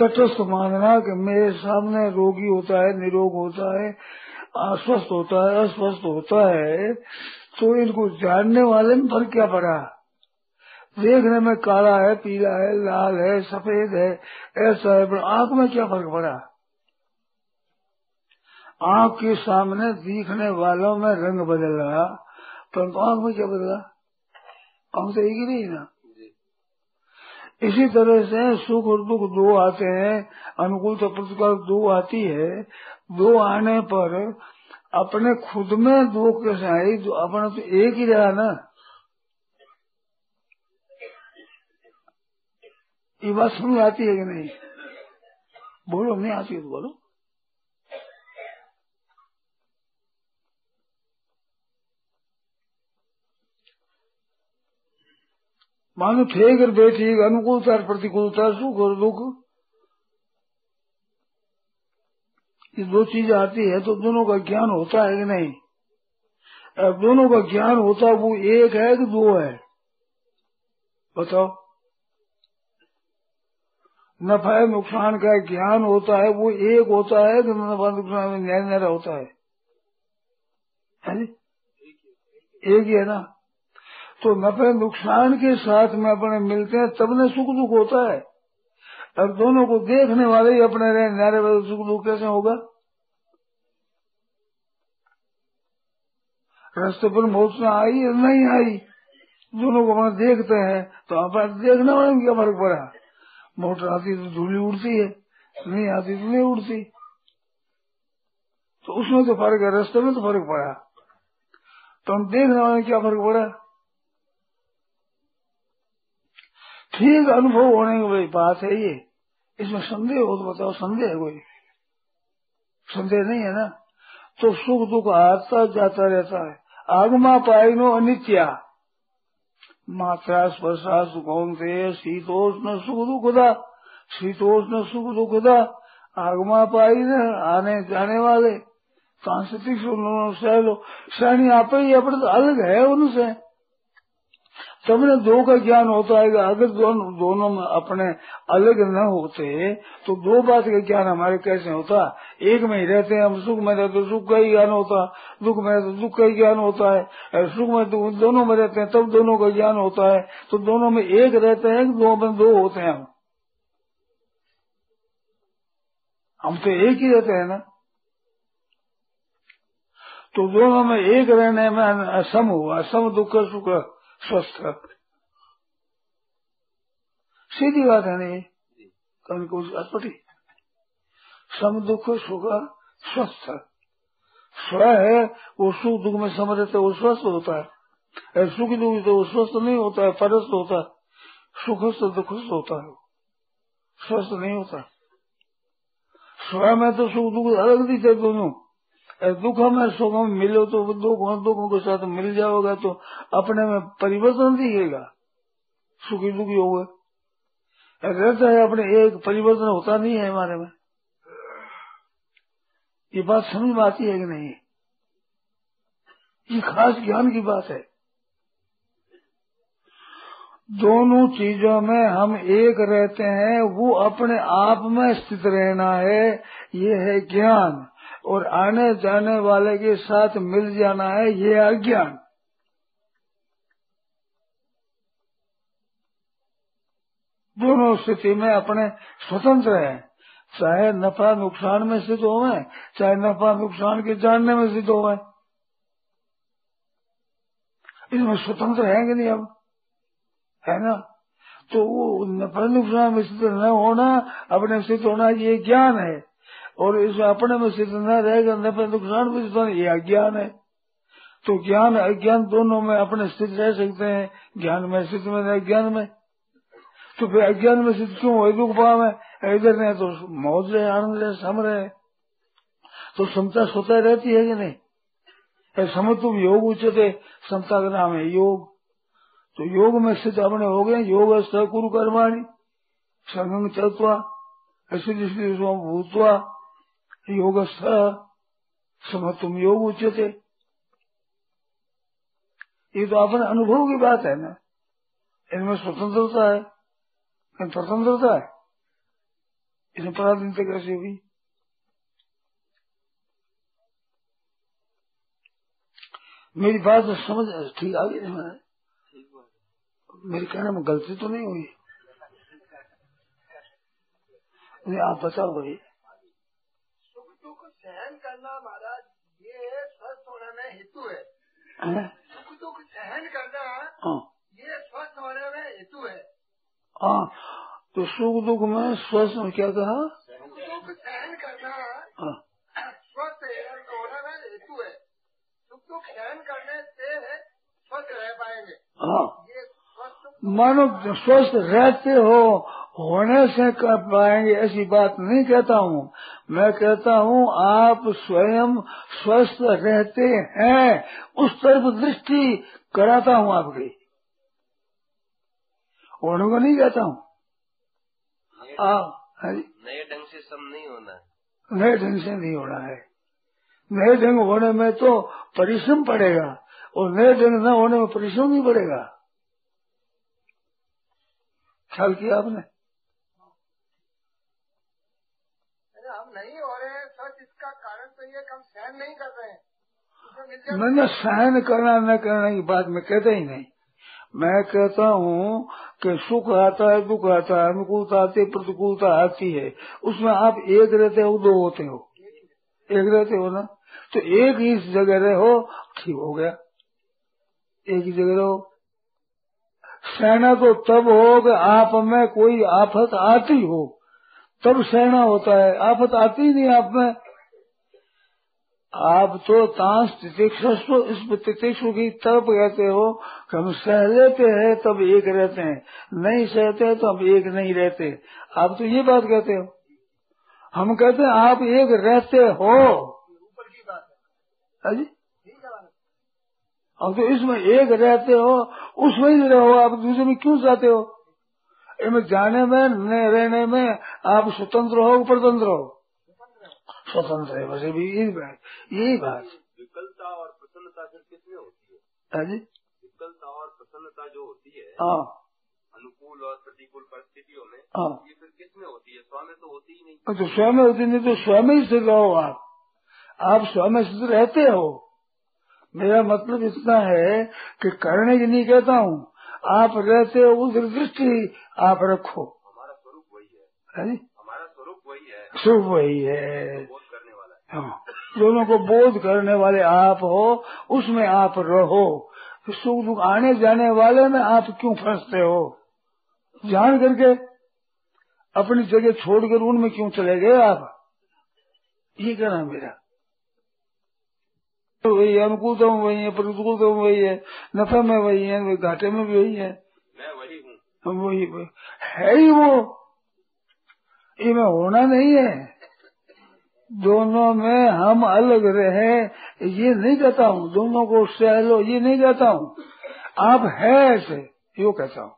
तटस्थ मानना कि मेरे सामने रोगी होता है, निरोग होता है अस्वस्थ होता है, अस्वस्थ होता है तो इनको जानने वाले में फ़र्क क्या पड़ा? देखने में काला है पीला है लाल है सफ़ेद है ऐसा है पर आँख में क्या फ़र्क पड़ा? आँख के सामने दिखने वालों में रंग बदल रहा परंतु आँख में क्या बदला? आँख तो एक ही नहीं ना। इसी तरह से सुख और दुख दो आते हैं अनुकूल तो प्रतिकूल दो आती है। दो आने पर अपने खुद में दो कैसे आई अपना तो एक ही रहा ना। ये बात समझ आती है कि नहीं? बोलो नहीं आती है तो बोलो। मानो थे अगर बैठी, अनुकूलता, प्रतिकूलता, सुख और दुख। ये दो चीज़ आती है तो दोनों का ज्ञान होता है कि नहीं? अब दोनों का ज्ञान होता है वो एक है कि दो है? बताओ। नफा नुकसान का ज्ञान होता है वो एक होता है कि नफा नुकसान में न्याय न्यारा होता है, एक ही है ना? तो नफे नुकसान के साथ में अपने मिलते हैं तब न सुख दुख होता है। और दोनों को देखने वाले ही अपने रहे नारे वाले सुख दुख कैसे होगा? रास्ते पर में आई या नहीं आई दोनों को अपना देखते हैं तो अपना देखने वाले में क्या फ़र्क पड़ा। मोटर आती तो धूली उड़ती है, नहीं आती तो नहीं उड़ती। तो उसमें तो फ़र्क है, रास्ते में तो फ़र्क पड़ा। तो हम देख वाले में क्या फ़र्क पड़ा? ठीक अनुभव होने की बात है ये। इसमें संदेह हो तो बताओ, संदेह है कोई? संदेह नहीं है ना? तो सुख दुख आता जाता रहता है। आगमा पाइनो अनित्या। मात्रा स्पर्शा सुखों से शीतोष्ण सुख दुखदा शीतोष्ण सुख दुखदा आगमा पाई ने आने जाने वाले, सांस्कृतिक सहलो श्रेणी आप ही अपने तो अलग है उनसे। सबने दो का ज्ञान होता है अगर दोनों दोनों में अपने अलग न होते तो दो बात का ज्ञान हमारे कैसे होता? एक में ही रहते हैं हम, सुख में रहते तो सुख का ही ज्ञान होता। दुख में रहते दुख का ही ज्ञान होता है। सुख में दोनों में रहते हैं, तब दोनों का ज्ञान होता है। तो दोनों में एक रहते हैं दो में दो होते हैं हम? हम तो एक ही रहते हैं ना? तो दोनों में एक रहने में सम हुआ सम दुख सुख। स्वस्थ सीधी बात है नहीं? कभी कुछ अटपटी सम दुख सुख स्वस्थ स्व है वो सुख दुख में सम रहते वो स्वस्थ होता है। सुख दुख तो वो स्वस्थ नहीं होता है परस्त होता है। सुखस्थ दुखस्थ होता है स्वस्थ नहीं होता। स्व में तो सुख दुख अलग दिखते दोनों। दुख में, सुख में मिलो तो दुख दुखों के साथ मिल जाओगे तो अपने में परिवर्तन दिखेगा। सुखी दुखी हो गए। रहता है, अपने एक परिवर्तन होता नहीं है हमारे में। ये बात समझ में आती है कि नहीं? ये खास ज्ञान की बात है। दोनों चीज़ों में हम एक रहते हैं, वो अपने आप में स्थित रहना है। ये है ज्ञान। और आने जाने वाले के साथ मिल जाना है ये अज्ञान। दोनों स्थिति में अपने स्वतंत्र है। चाहे नफा नुकसान में स्थित हो चाहे नफा नुकसान के जानने में स्थित हो इसमें स्वतंत्र है कि नहीं अब? है ना? तो वो नफा नुकसान में स्थित न होना, अपने स्थित होना ये ज्ञान है। और इसमें अपने में स्थित न रहेगा न नफा नुकसान में स्थित ये अज्ञान है। तो ज्ञान अज्ञान दोनों में अपने स्थित रह सकते हैं। ज्ञान में स्थित में अज्ञान में। तो फिर अज्ञान में स्थित क्यों हो? दुख भाव है। इधर नहीं तो मौज रहे, आनंद रहे सम रहे। तो समता स्वतः रहती है कि नहीं? समझ तुम योग उच्चते, समता का नाम है योग। तो योग में स्थित अपने हो गए, योग कुरु कर्माणी, संगम चलत्वा ऐसे भूतवा योग समझ तुम योग उच्चते ये तो अपने अनुभव की बात है ना। इनमें स्वतंत्रता है, इन स्वतंत्रता है। इसमें पराधीनता कैसे हुई? मेरी बात तो समझ, ठीक आ गई मेरे कहने में गलती तो नहीं हुई। नहीं, आप बताओ भाई। करना महाराज ये स्वस्थ होने में हेतु है। सुख दुख सहन करना हाँ। ये स्वस्थ होने में हेतु है। हाँ। तो सुख दुख में स्वस्थ क्या कहा? सुख दुख सहन करना हाँ। स्वस्थ होने में हेतु है। सुख दुख सहन करने से स्वस्थ रह पाएँगे। हाँ। मानो स्वस्थ रहते हो होने से कर पाएँगे ऐसी बात नहीं कहता हूँ। मैं कहता हूँ आप स्वयं स्वस्थ रहते हैं। उस तरफ़ दृष्टि कराता हूँ आपकी। होने को नहीं कहता हूँ। हाँ नए ढंग से सब नहीं होना। नए ढंग से नहीं होना है। नए ढंग होने में तो परिश्रम पड़ेगा। और नए ढंग न होने में परिश्रम नहीं पड़ेगा। ख्याल किया आपने हम नहीं हो रहे हैं सच इसका कारण तो ये कम सहन नहीं कर रहे हैं। मैंने सहन करना, न करने की बात में कहते ही नहीं। मैं कहता हूँ कि सुख आता है, दुख आता है, अनुकूलता आती है, प्रतिकूलता आती है। उसमें आप एक रहते हो, दो होते हो। एक रहते हो ना? तो एक ही जगह रहो, ठीक हो गया। एक ही जगह रहो। सहना तो तब हो कि आप में कोई आफत आती हो। तब सहना होता है। आफत आती नहीं आप में। आप तो तांस तितिक्षु इस तितिक्षु की तब कहते हो कि हम सह लेते हैं, तब एक रहते हैं। नहीं सहते हैं तो हम एक नहीं रहते। आप तो ये बात कहते हो। हम कहते हैं, आप एक रहते हो। ऊपर की बात है हाँ अब तो इसमें एक रहते हो, उसमें ही रहो। आप दूसरे में क्यों जाते हो? इनमें जाने में रहने में आप स्वतंत्र हो स्वतंत्र हो। स्वतंत्र है बस भी यही बात यही बात। विकलता और प्रसन्नता फिर किसमें होती है? हाँ जी। विकलता और प्रसन्नता जो होती है हाँ। अनुकूल और प्रतिकूल परिस्थितियों में हाँ। ये फिर किसमें होती है? स्वयं तो होती ही नहीं। तो स्वयं होती नहीं तो स्वयं ही स्थित रहो आप। आप स्वयं स्थित रहते हो। मेरा मतलब इतना है कि करने की नहीं कहता हूँ। आप रहते हो उस दृष्टि आप रखो। हमारा स्वरूप वही है। हाँ हमारा स्वरूप वही है। स्वरूप वही है। हाँ। दोनों को बोध करने वाले आप हो उसमें आप रहो। सुख दुख आने जाने वाले में आप क्यों फंसते हो? जान करके अपनी जगह छोड़कर उनमें क्यों चले गए आप? ये कहना मेरा। तो वही अनुकूलता में वही है प्रतिकूलता में वही है नफे में वही है घाटे में भी वही है। मैं वही हूँ। वही है ही वो। ये मैं होना नहीं है। दोनों में हम अलग रहे, ये नहीं कहता हूँ। दोनों को सह लो ये नहीं कहता हूँ। आप है ऐसे, यो कहता हूँ।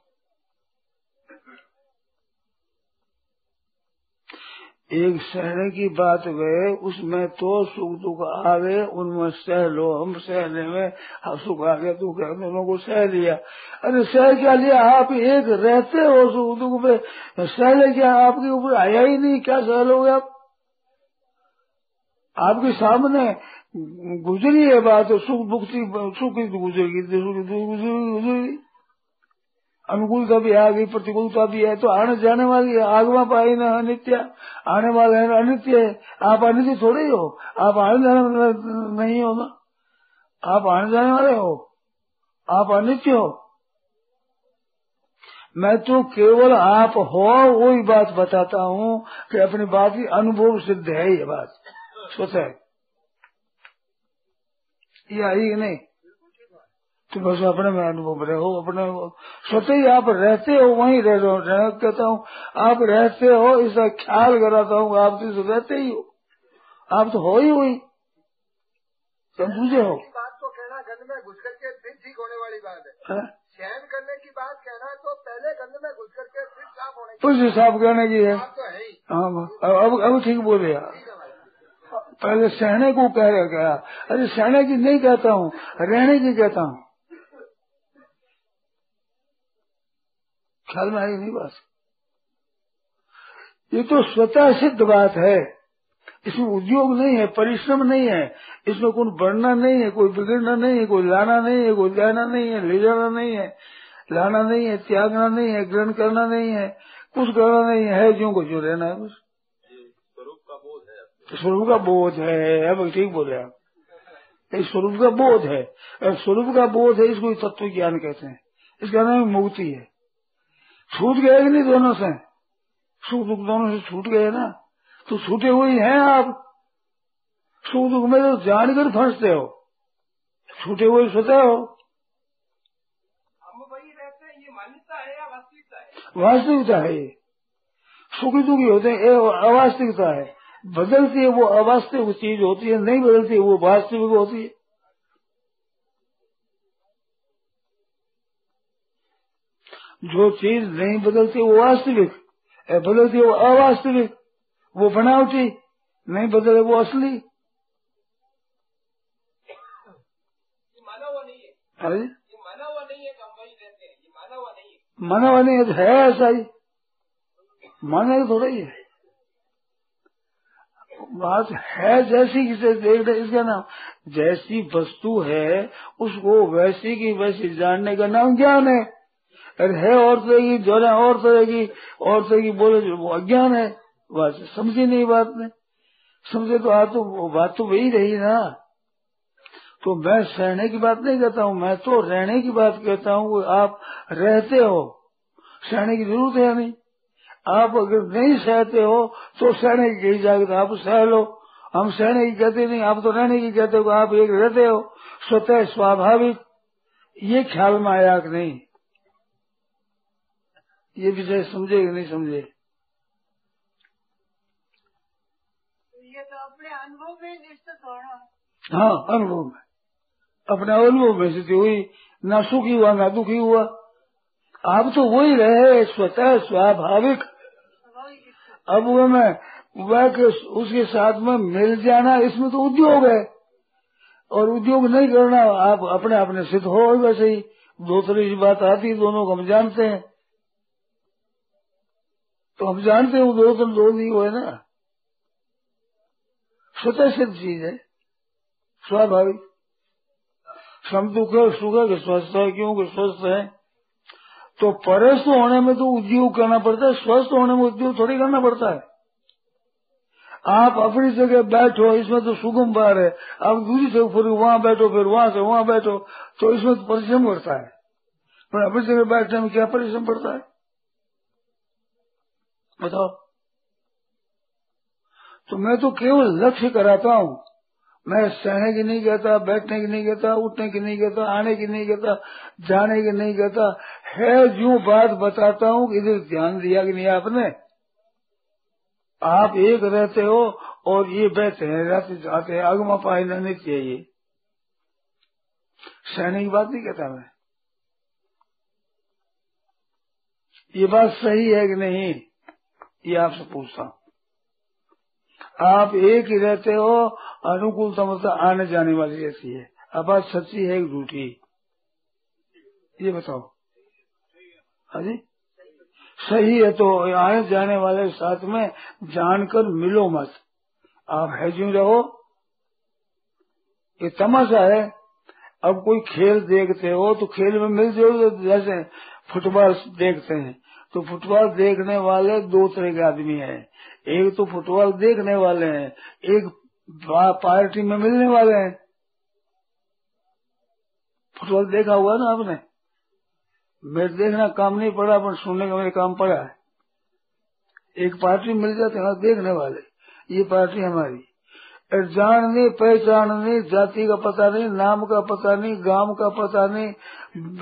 एक सहने की बात वे, उसमें तो सुख दुख आ गए उनमें सह लो हम सहने में, हम सुख आ गया दुख है दोनों को सह लिया। अरे सह क्या लिया? आप एक रहते हो सुख दुख में, सह ले क्या? आपके ऊपर आया ही नहीं, क्या सह लोगे आप? आपके सामने गुजरी है बात, सुख भुक्ति, सुख गुजरेगी गुजरेगी अनुकूलता भी आ गई प्रतिकूलता भी है तो आने जाने वाली है आगवा पाई ना अनित्य, आने वाले है अनित्य है आप अनित्य थोड़े ही आप आने जाने वाले नहीं हो ना। आप आने जाने वाले हो, आप अनित्य हो। मैं तो केवल आप हो, वही बात बताता हूँ कि अपनी बात ही अनुभव सिद्ध है ये बात। स्वतः ये आई कि नहीं? तो बस अपने में अनुभव रहो अपने स्वतः ही आप रहते हो वहीं रह रहे हो। कहता हूँ आप रहते हो इसका ख्याल कराता हूँ आप तो रहते ही हो। आप तो हो ही हुई। समझे हो। बात तो कहना गंद में घुस करके फिर ठीक होने वाली बात है। हाँ? सहन करने की बात कहना तो पहले गंद में घुस करके फिर साफ़ होने कुछ हिसाब कहने की है। तो है ही। हाँ अब अब ठीक बोले यार है। पहले सहने को कह रहा गया। अरे सहने की नहीं कहता हूँ, रहने की कहता हूँ। ख्याल में आई नहीं बात? ये तो स्वतः सिद्ध बात है। इसमें उद्योग नहीं है, परिश्रम नहीं है। इसमें कोई बढ़ना नहीं है, कोई बिगड़ना नहीं है, कोई लाना नहीं है, कोई जाना नहीं है, ले जाना नहीं है। लाना नहीं है, त्यागना नहीं है, ग्रहण करना नहीं है। कुछ करना नहीं है जो को जो रहना है बस। स्वरूप का बोध है अब ठीक बोले आप। स्वरूप का बोध है। और स्वरूप का बोध है इसको तत्व ज्ञान कहते हैं। इसका नाम मुक्ति है। छूट गए कि नहीं दोनों से? सुख दुख दोनों से छूट गए ना? तो छूटे हुए हैं आप। सुख दुख में तो जानकर फंसते हो। छूटे हुए सोते हो। हम वही रहते हैं ये मान्यता वास्तविकता है? वास्तविकता है ये। सुखी दुखी होते हैं अवास्तविकता है। बदलती है वो अवास्तविक चीज़ होती है नहीं बदलती है वो वास्तविक होती है। जो चीज़ नहीं बदलती वो वास्तविक। बदलती है वो अवास्तविक। वो बनावटी नहीं बदले वो असली। ये नहीं है। अरे माना हुआ है माना हुआ नहीं है। नहीं है तो है ऐसा ही। माना थोड़ा ही है। बात है जैसी किसे देख रहे, इसका नाम जैसी वस्तु है, उसको वैसी की वैसी जानने का नाम ज्ञान है। अरे है और तरह की जोड़ा और तरह की, और तरह की बोले जो, वो अज्ञान है। बात समझी नहीं बात में समझे तो आ तो बात तो वही रही ना। तो मैं सहने की बात नहीं कहता हूँ, मैं तो रहने की बात कहता हूँ आप रहते हो। सहने की ज़रूरत है नहीं। आप अगर नहीं सहते हो तो सहने की कही जाएगी आप सह लो। हम सहने की कहते नहीं आप तो रहने की कहते हो आप एक रहते हो। स्वतः स्वाभाविक ये ख्याल में आया कि नहीं? ये विषय समझे कि नहीं समझे। ये तो अपने अनुभव में निश्चित होना। हाँ अनुभव में। अपने अनुभव में स्थिति हुई ना सुखी हुआ ना दुखी हुआ। आप तो वही रहे स्वतः स्वाभाविक। अब वो मैं, वह उसके साथ में मिल जाना, इसमें तो उद्योग है। और उद्योग नहीं करना, आप अपने अपने सिद्ध हो वैसे ही। दो की बात आती है दोनों को हम जानते हैं। तो हम जानते हैं दो दो नहीं हुए ना। स्वतः सिद्ध चीज़ है। स्वाभाविक। सम दुख है सुख है, कि स्वस्थ है, क्यों कि स्वस्थ है? तो परस्त होने में तो उद्योग करना पड़ता है, स्वस्थ होने में उद्योग थोड़ी करना पड़ता है। आप अपनी जगह बैठो, इसमें तो सुगम बार है। आप दूसरी जगह फिर वहाँ बैठो, फिर वहाँ से वहाँ बैठो तो इसमें तो परिश्रम पड़ता है। पर अपनी जगह बैठने में क्या परिश्रम पड़ता है? बताओ। तो मैं तो केवल लक्ष्य कराता हूँ। मैं सहने की नहीं कहता, बैठने की नहीं कहता, उठने की नहीं कहता, आने की नहीं कहता, जाने की नहीं कहता। है जो बात बताता हूँ इधर ध्यान दिया कि नहीं आपने? आप एक रहते हो और ये बैठे हैं रहते जाते हैं अगमा पाए नहीं चाहिए सहने की बात नहीं कहता मैं। ये बात सही है कि नहीं, ये आपसे पूछता हूँ। आप एक ही रहते हो अनुकूलता मतलब आने जाने वाली रहती है। अब बात सच्ची है कि झूठी? ये बताओ। हाँ जी। सही है तो आने जाने वाले साथ में जानकर मिलो मत। आप है जो रहो। ये तमाशा है। अब कोई खेल देखते हो तो खेल में मिल जाओ, जैसे फुटबॉल देखते हैं। तो फुटबॉल देखने वाले दो तरह के आदमी हैं। एक तो फुटबॉल देखने वाले हैं, एक पार्टी में मिलने वाले हैं। फुटबॉल देखा हुआ ना आपने? मेरे देखना काम नहीं पड़ा, पर सुनने का मेरे काम पड़ा है। एक पार्टी मिल जाते हैं देखने वाले। ये पार्टी हमारी। जानने, पहचानने, जाति का पता नहीं, नाम का पता नहीं, गाँव का पता नहीं,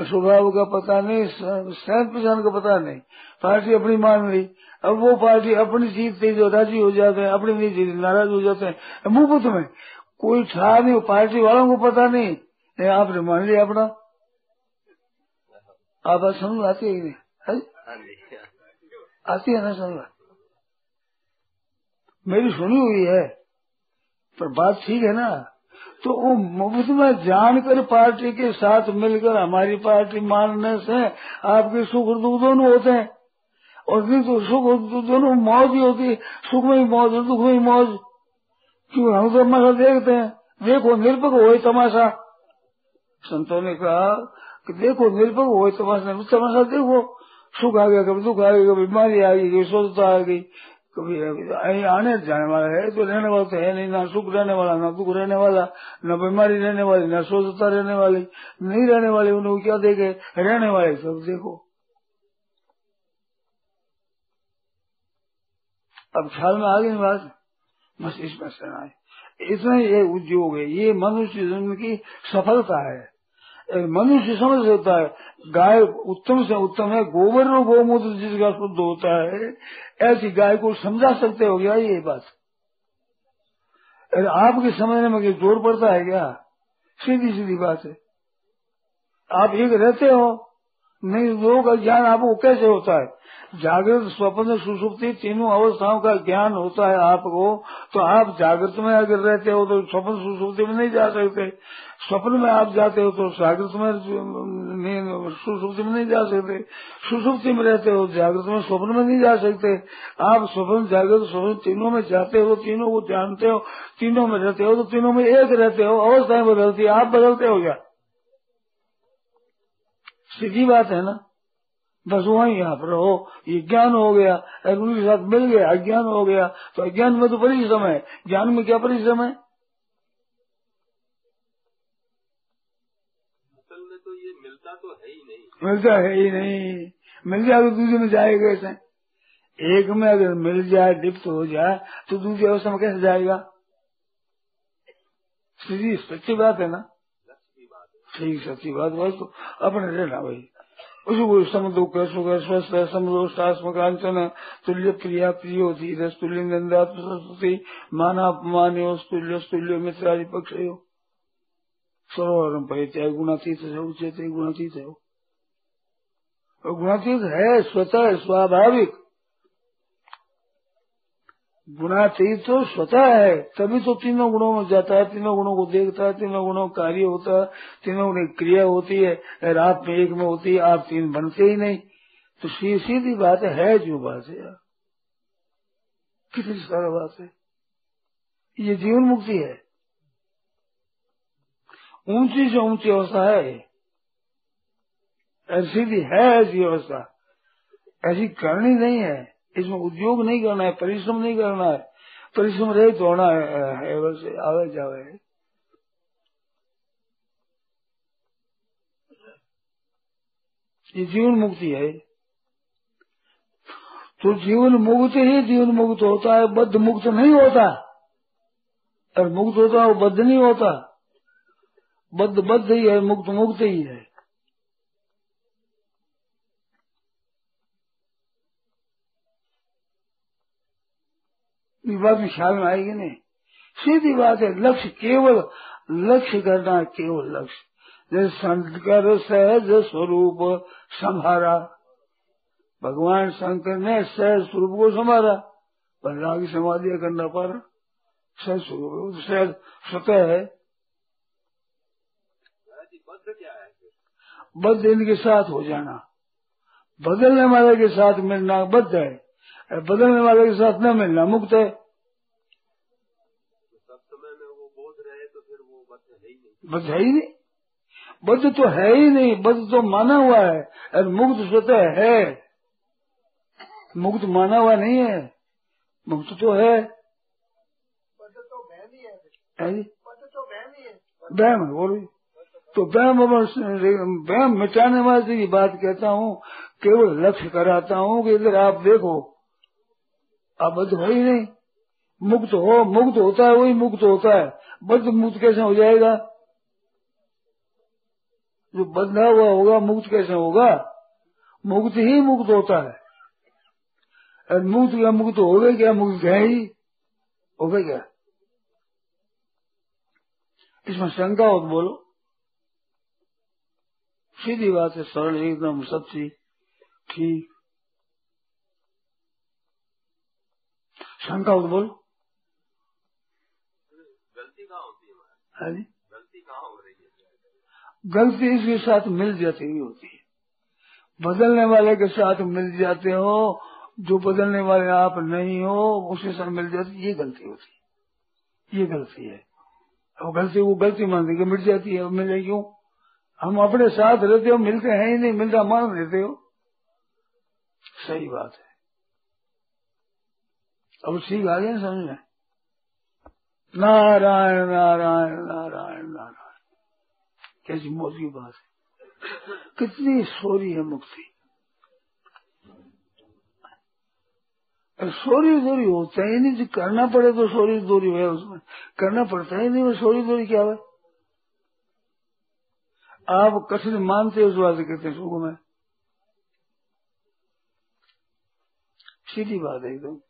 स्वभाव का पता नहीं सहन पहचान का पता नहीं। पार्टी अपनी मान ली। अब वो पार्टी अपनी जीतते जो राज़ी हो जाते हैं, अपनी नहीं जीत, नाराज़ हो जाते हैं। मुफ़्त में। कोई ठा नहीं पार्टी वालों को पता नहीं, आपने मान लिया अपना। आप समझ आती है नहीं? आती है ना समझ मेरी सुनी हुई है पर बात ठीक है ना? तो वो मुफ़्त में जानकर पार्टी के साथ मिलकर हमारी पार्टी मानने से आपके सुख दुख दोनों होते हैं। और नहीं तो सुख और दुख दोनों मौज ही होती है। सुख में ही मौज दुख में ही मौज क्यों? हम तो तमाशा देखते हैं। देखो निरपक हो तमाशा। संतों ने कहा कि देखो निरपक हो, तमाशा तमाशा देखो, सुख आ गया, कभी दुख आ गया, कभी बीमारी आ गई, कभी स्वस्थता आ गई, कभी आने जाने वाला है तो रहने वाला तो है नहीं, ना सुख रहने वाला, ना दुख रहने वाला, न बीमारी रहने वाली, न स्वस्थता रहने वाली, नहीं रहने वाली उन्हें क्या देखे? रहने वाले सब देखो। अब ख्याल में आ गई बात? बस इसमें से आए। इतना ये उद्योग है, ये मनुष्य जन्म की सफलता है। मनुष्य समझ सकता है। गाय उत्तम से उत्तम है, गोबर और गोमूत्र जिसका शुद्ध होता है, ऐसी गाय को समझा सकते हो क्या ये बात? अरे आपके समझने में ज़ोर पड़ता है क्या? सीधी सीधी बात है। आप एक रहते हो नहीं का ज्ञान आपको कैसे होता है? जागृत स्वप्न सुसुप्ति तीनों अवस्थाओं का ज्ञान होता है आपको। तो आप जागृत में अगर रहते हो तो स्वप्न सुसुप्ति में नहीं जा सकते। स्वप्न में आप जाते हो तो जागृत में सुसुप्ति में नहीं जा सकते। सुसुप्ति में रहते हो, जागृत में स्वप्न में नहीं जा सकते। आप स्वप्न, जागृत स्वप्न तीनों में जाते हो, तीनों को जानते हो, तीनों में रहते हो तो तीनों में एक रहते हो, अवस्थाएँ बदलती आप बदलते हो क्या? सीधी बात है ना? बस वही यहाँ पर हो ये ज्ञान हो गया उनके साथ मिल गया अज्ञान हो गया। तो अज्ञान में तो परिश्रम है। ज्ञान में क्या परिश्रम है? असल में तो ये मिलता तो है ही नहीं। मिलता है ही नहीं। मिल जाए तो दूसरे में जाएगा कैसे? एक में अगर मिल जाए लिप्त हो जाए तो दूसरी अवस्था में कैसे जाएगा? सीधी सच्ची बात है ना? ठीक सच्ची बात भाई तो अपने रहना भाई। उसको सम दुख सुख स्वस्थ समदोषात्मकांचन तुल्य प्रिया प्रिय होती रस तुल्य निंदा सरस्वती माना अपमान तुल्य तुल्य मित्रादि पक्ष हो। सरोवरम परिचय गुणातीत है उचित गुणातीत है। गुणातीत है, स्वतः स्वाभाविक। गुणातीत तो स्वतः है, तभी तो तीनों गुणों में जाता है, तीनों गुणों को देखता है, तीनों गुणों का कार्य होता है, तीनों गुणों की क्रिया होती है आप में एक में होती है, आप तीन बनते ही नहीं। तो सीधी बात है जो बात है। यार कितनी सारा बात है। ये जीवन मुक्ति है। ऊँची से ऊँची अवस्था है। ऐसी भी है ऐसी अवस्था। ऐसी करनी नहीं है। इसमें उद्योग नहीं करना है, परिश्रम नहीं करना है। परिश्रम रहित होना है वैसे आवे जावे। ये जीवन मुक्ति है। तो जीवन मुक्त ही जीवन मुक्त होता है, बद्ध मुक्त नहीं होता। और मुक्त होता है, वो बद्ध नहीं होता। बद्ध बद्ध ही है, मुक्त मुक्त ही है। बात में ख्याल में आएगी नहीं। सीधी बात है, लक्ष्य केवल लक्ष्य करना केवल लक्ष्य। जैसे शंकर सहज स्वरूप संभारा भगवान शंकर ने सहज स्वरूप को संभारा बलराम की समाधि करना पर। सहज स्वरूप सहज स्वतः है। बद्ध इनके साथ हो जाना। बदलने वाले के साथ मिलना बद्ध है बदलने वाले के साथ न मिलना मुक्त है सब समय में वो बोध रहे तो फिर वो बद्ध है ही नहीं। बद्ध तो है ही नहीं बद्ध तो माना हुआ है और मुक्त स्वतः है। मुक्त माना हुआ नहीं है मुक्त तो है। पद तो ही? तो वहम बोलो तो वहम वहम मिटाने वाले की बात कहता हूँ केवल लक्ष्य कराता हूँ कि इधर आप देखो आप बद्ध हो ही नहीं। मुक्त हो मुक्त होता है वही मुक्त होता है। बद्ध मुक्त कैसे हो जाएगा? जो बंधा हुआ होगा मुक्त कैसे होगा? मुक्त ही मुक्त होता है। और मुक्त क्या मुक्त हो गए क्या? मुक्त है ही। हो गए क्या? इसमें शंका हो तो बोलो। सीधी बात है सरल एकदम सच्ची ठीक। शंका हो तो बोलो। गलती कहाँ होती है? हाँ गलती कहाँ है गलती इसके साथ मिल जाती ही होती है। बदलने वाले के साथ मिल जाते हो, जो बदलने वाले आप नहीं हो उसके साथ मिल जाती, ये गलती होती है। ये गलती है। और गलती, वो गलती मान के मिट जाती है। मिल जाए क्यों? हम अपने साथ रहते हो, मिलते हैं ही नहीं मिलता मान लेते हो। सही बात है। अब ठीक आ गया, समझ में? नारायण नारायण नारायण। कैसी मौत की बात है। कितनी सोरी है मुक्ति। सोरी दूरी होता ही नहीं करना पड़े तो सोरी दूरी है उसमें। करना पड़ता ही नहीं, वो सोरी दूरी क्या है? आप कठिन मानते उस बात कहते सुख में सीधी बात है एकदम।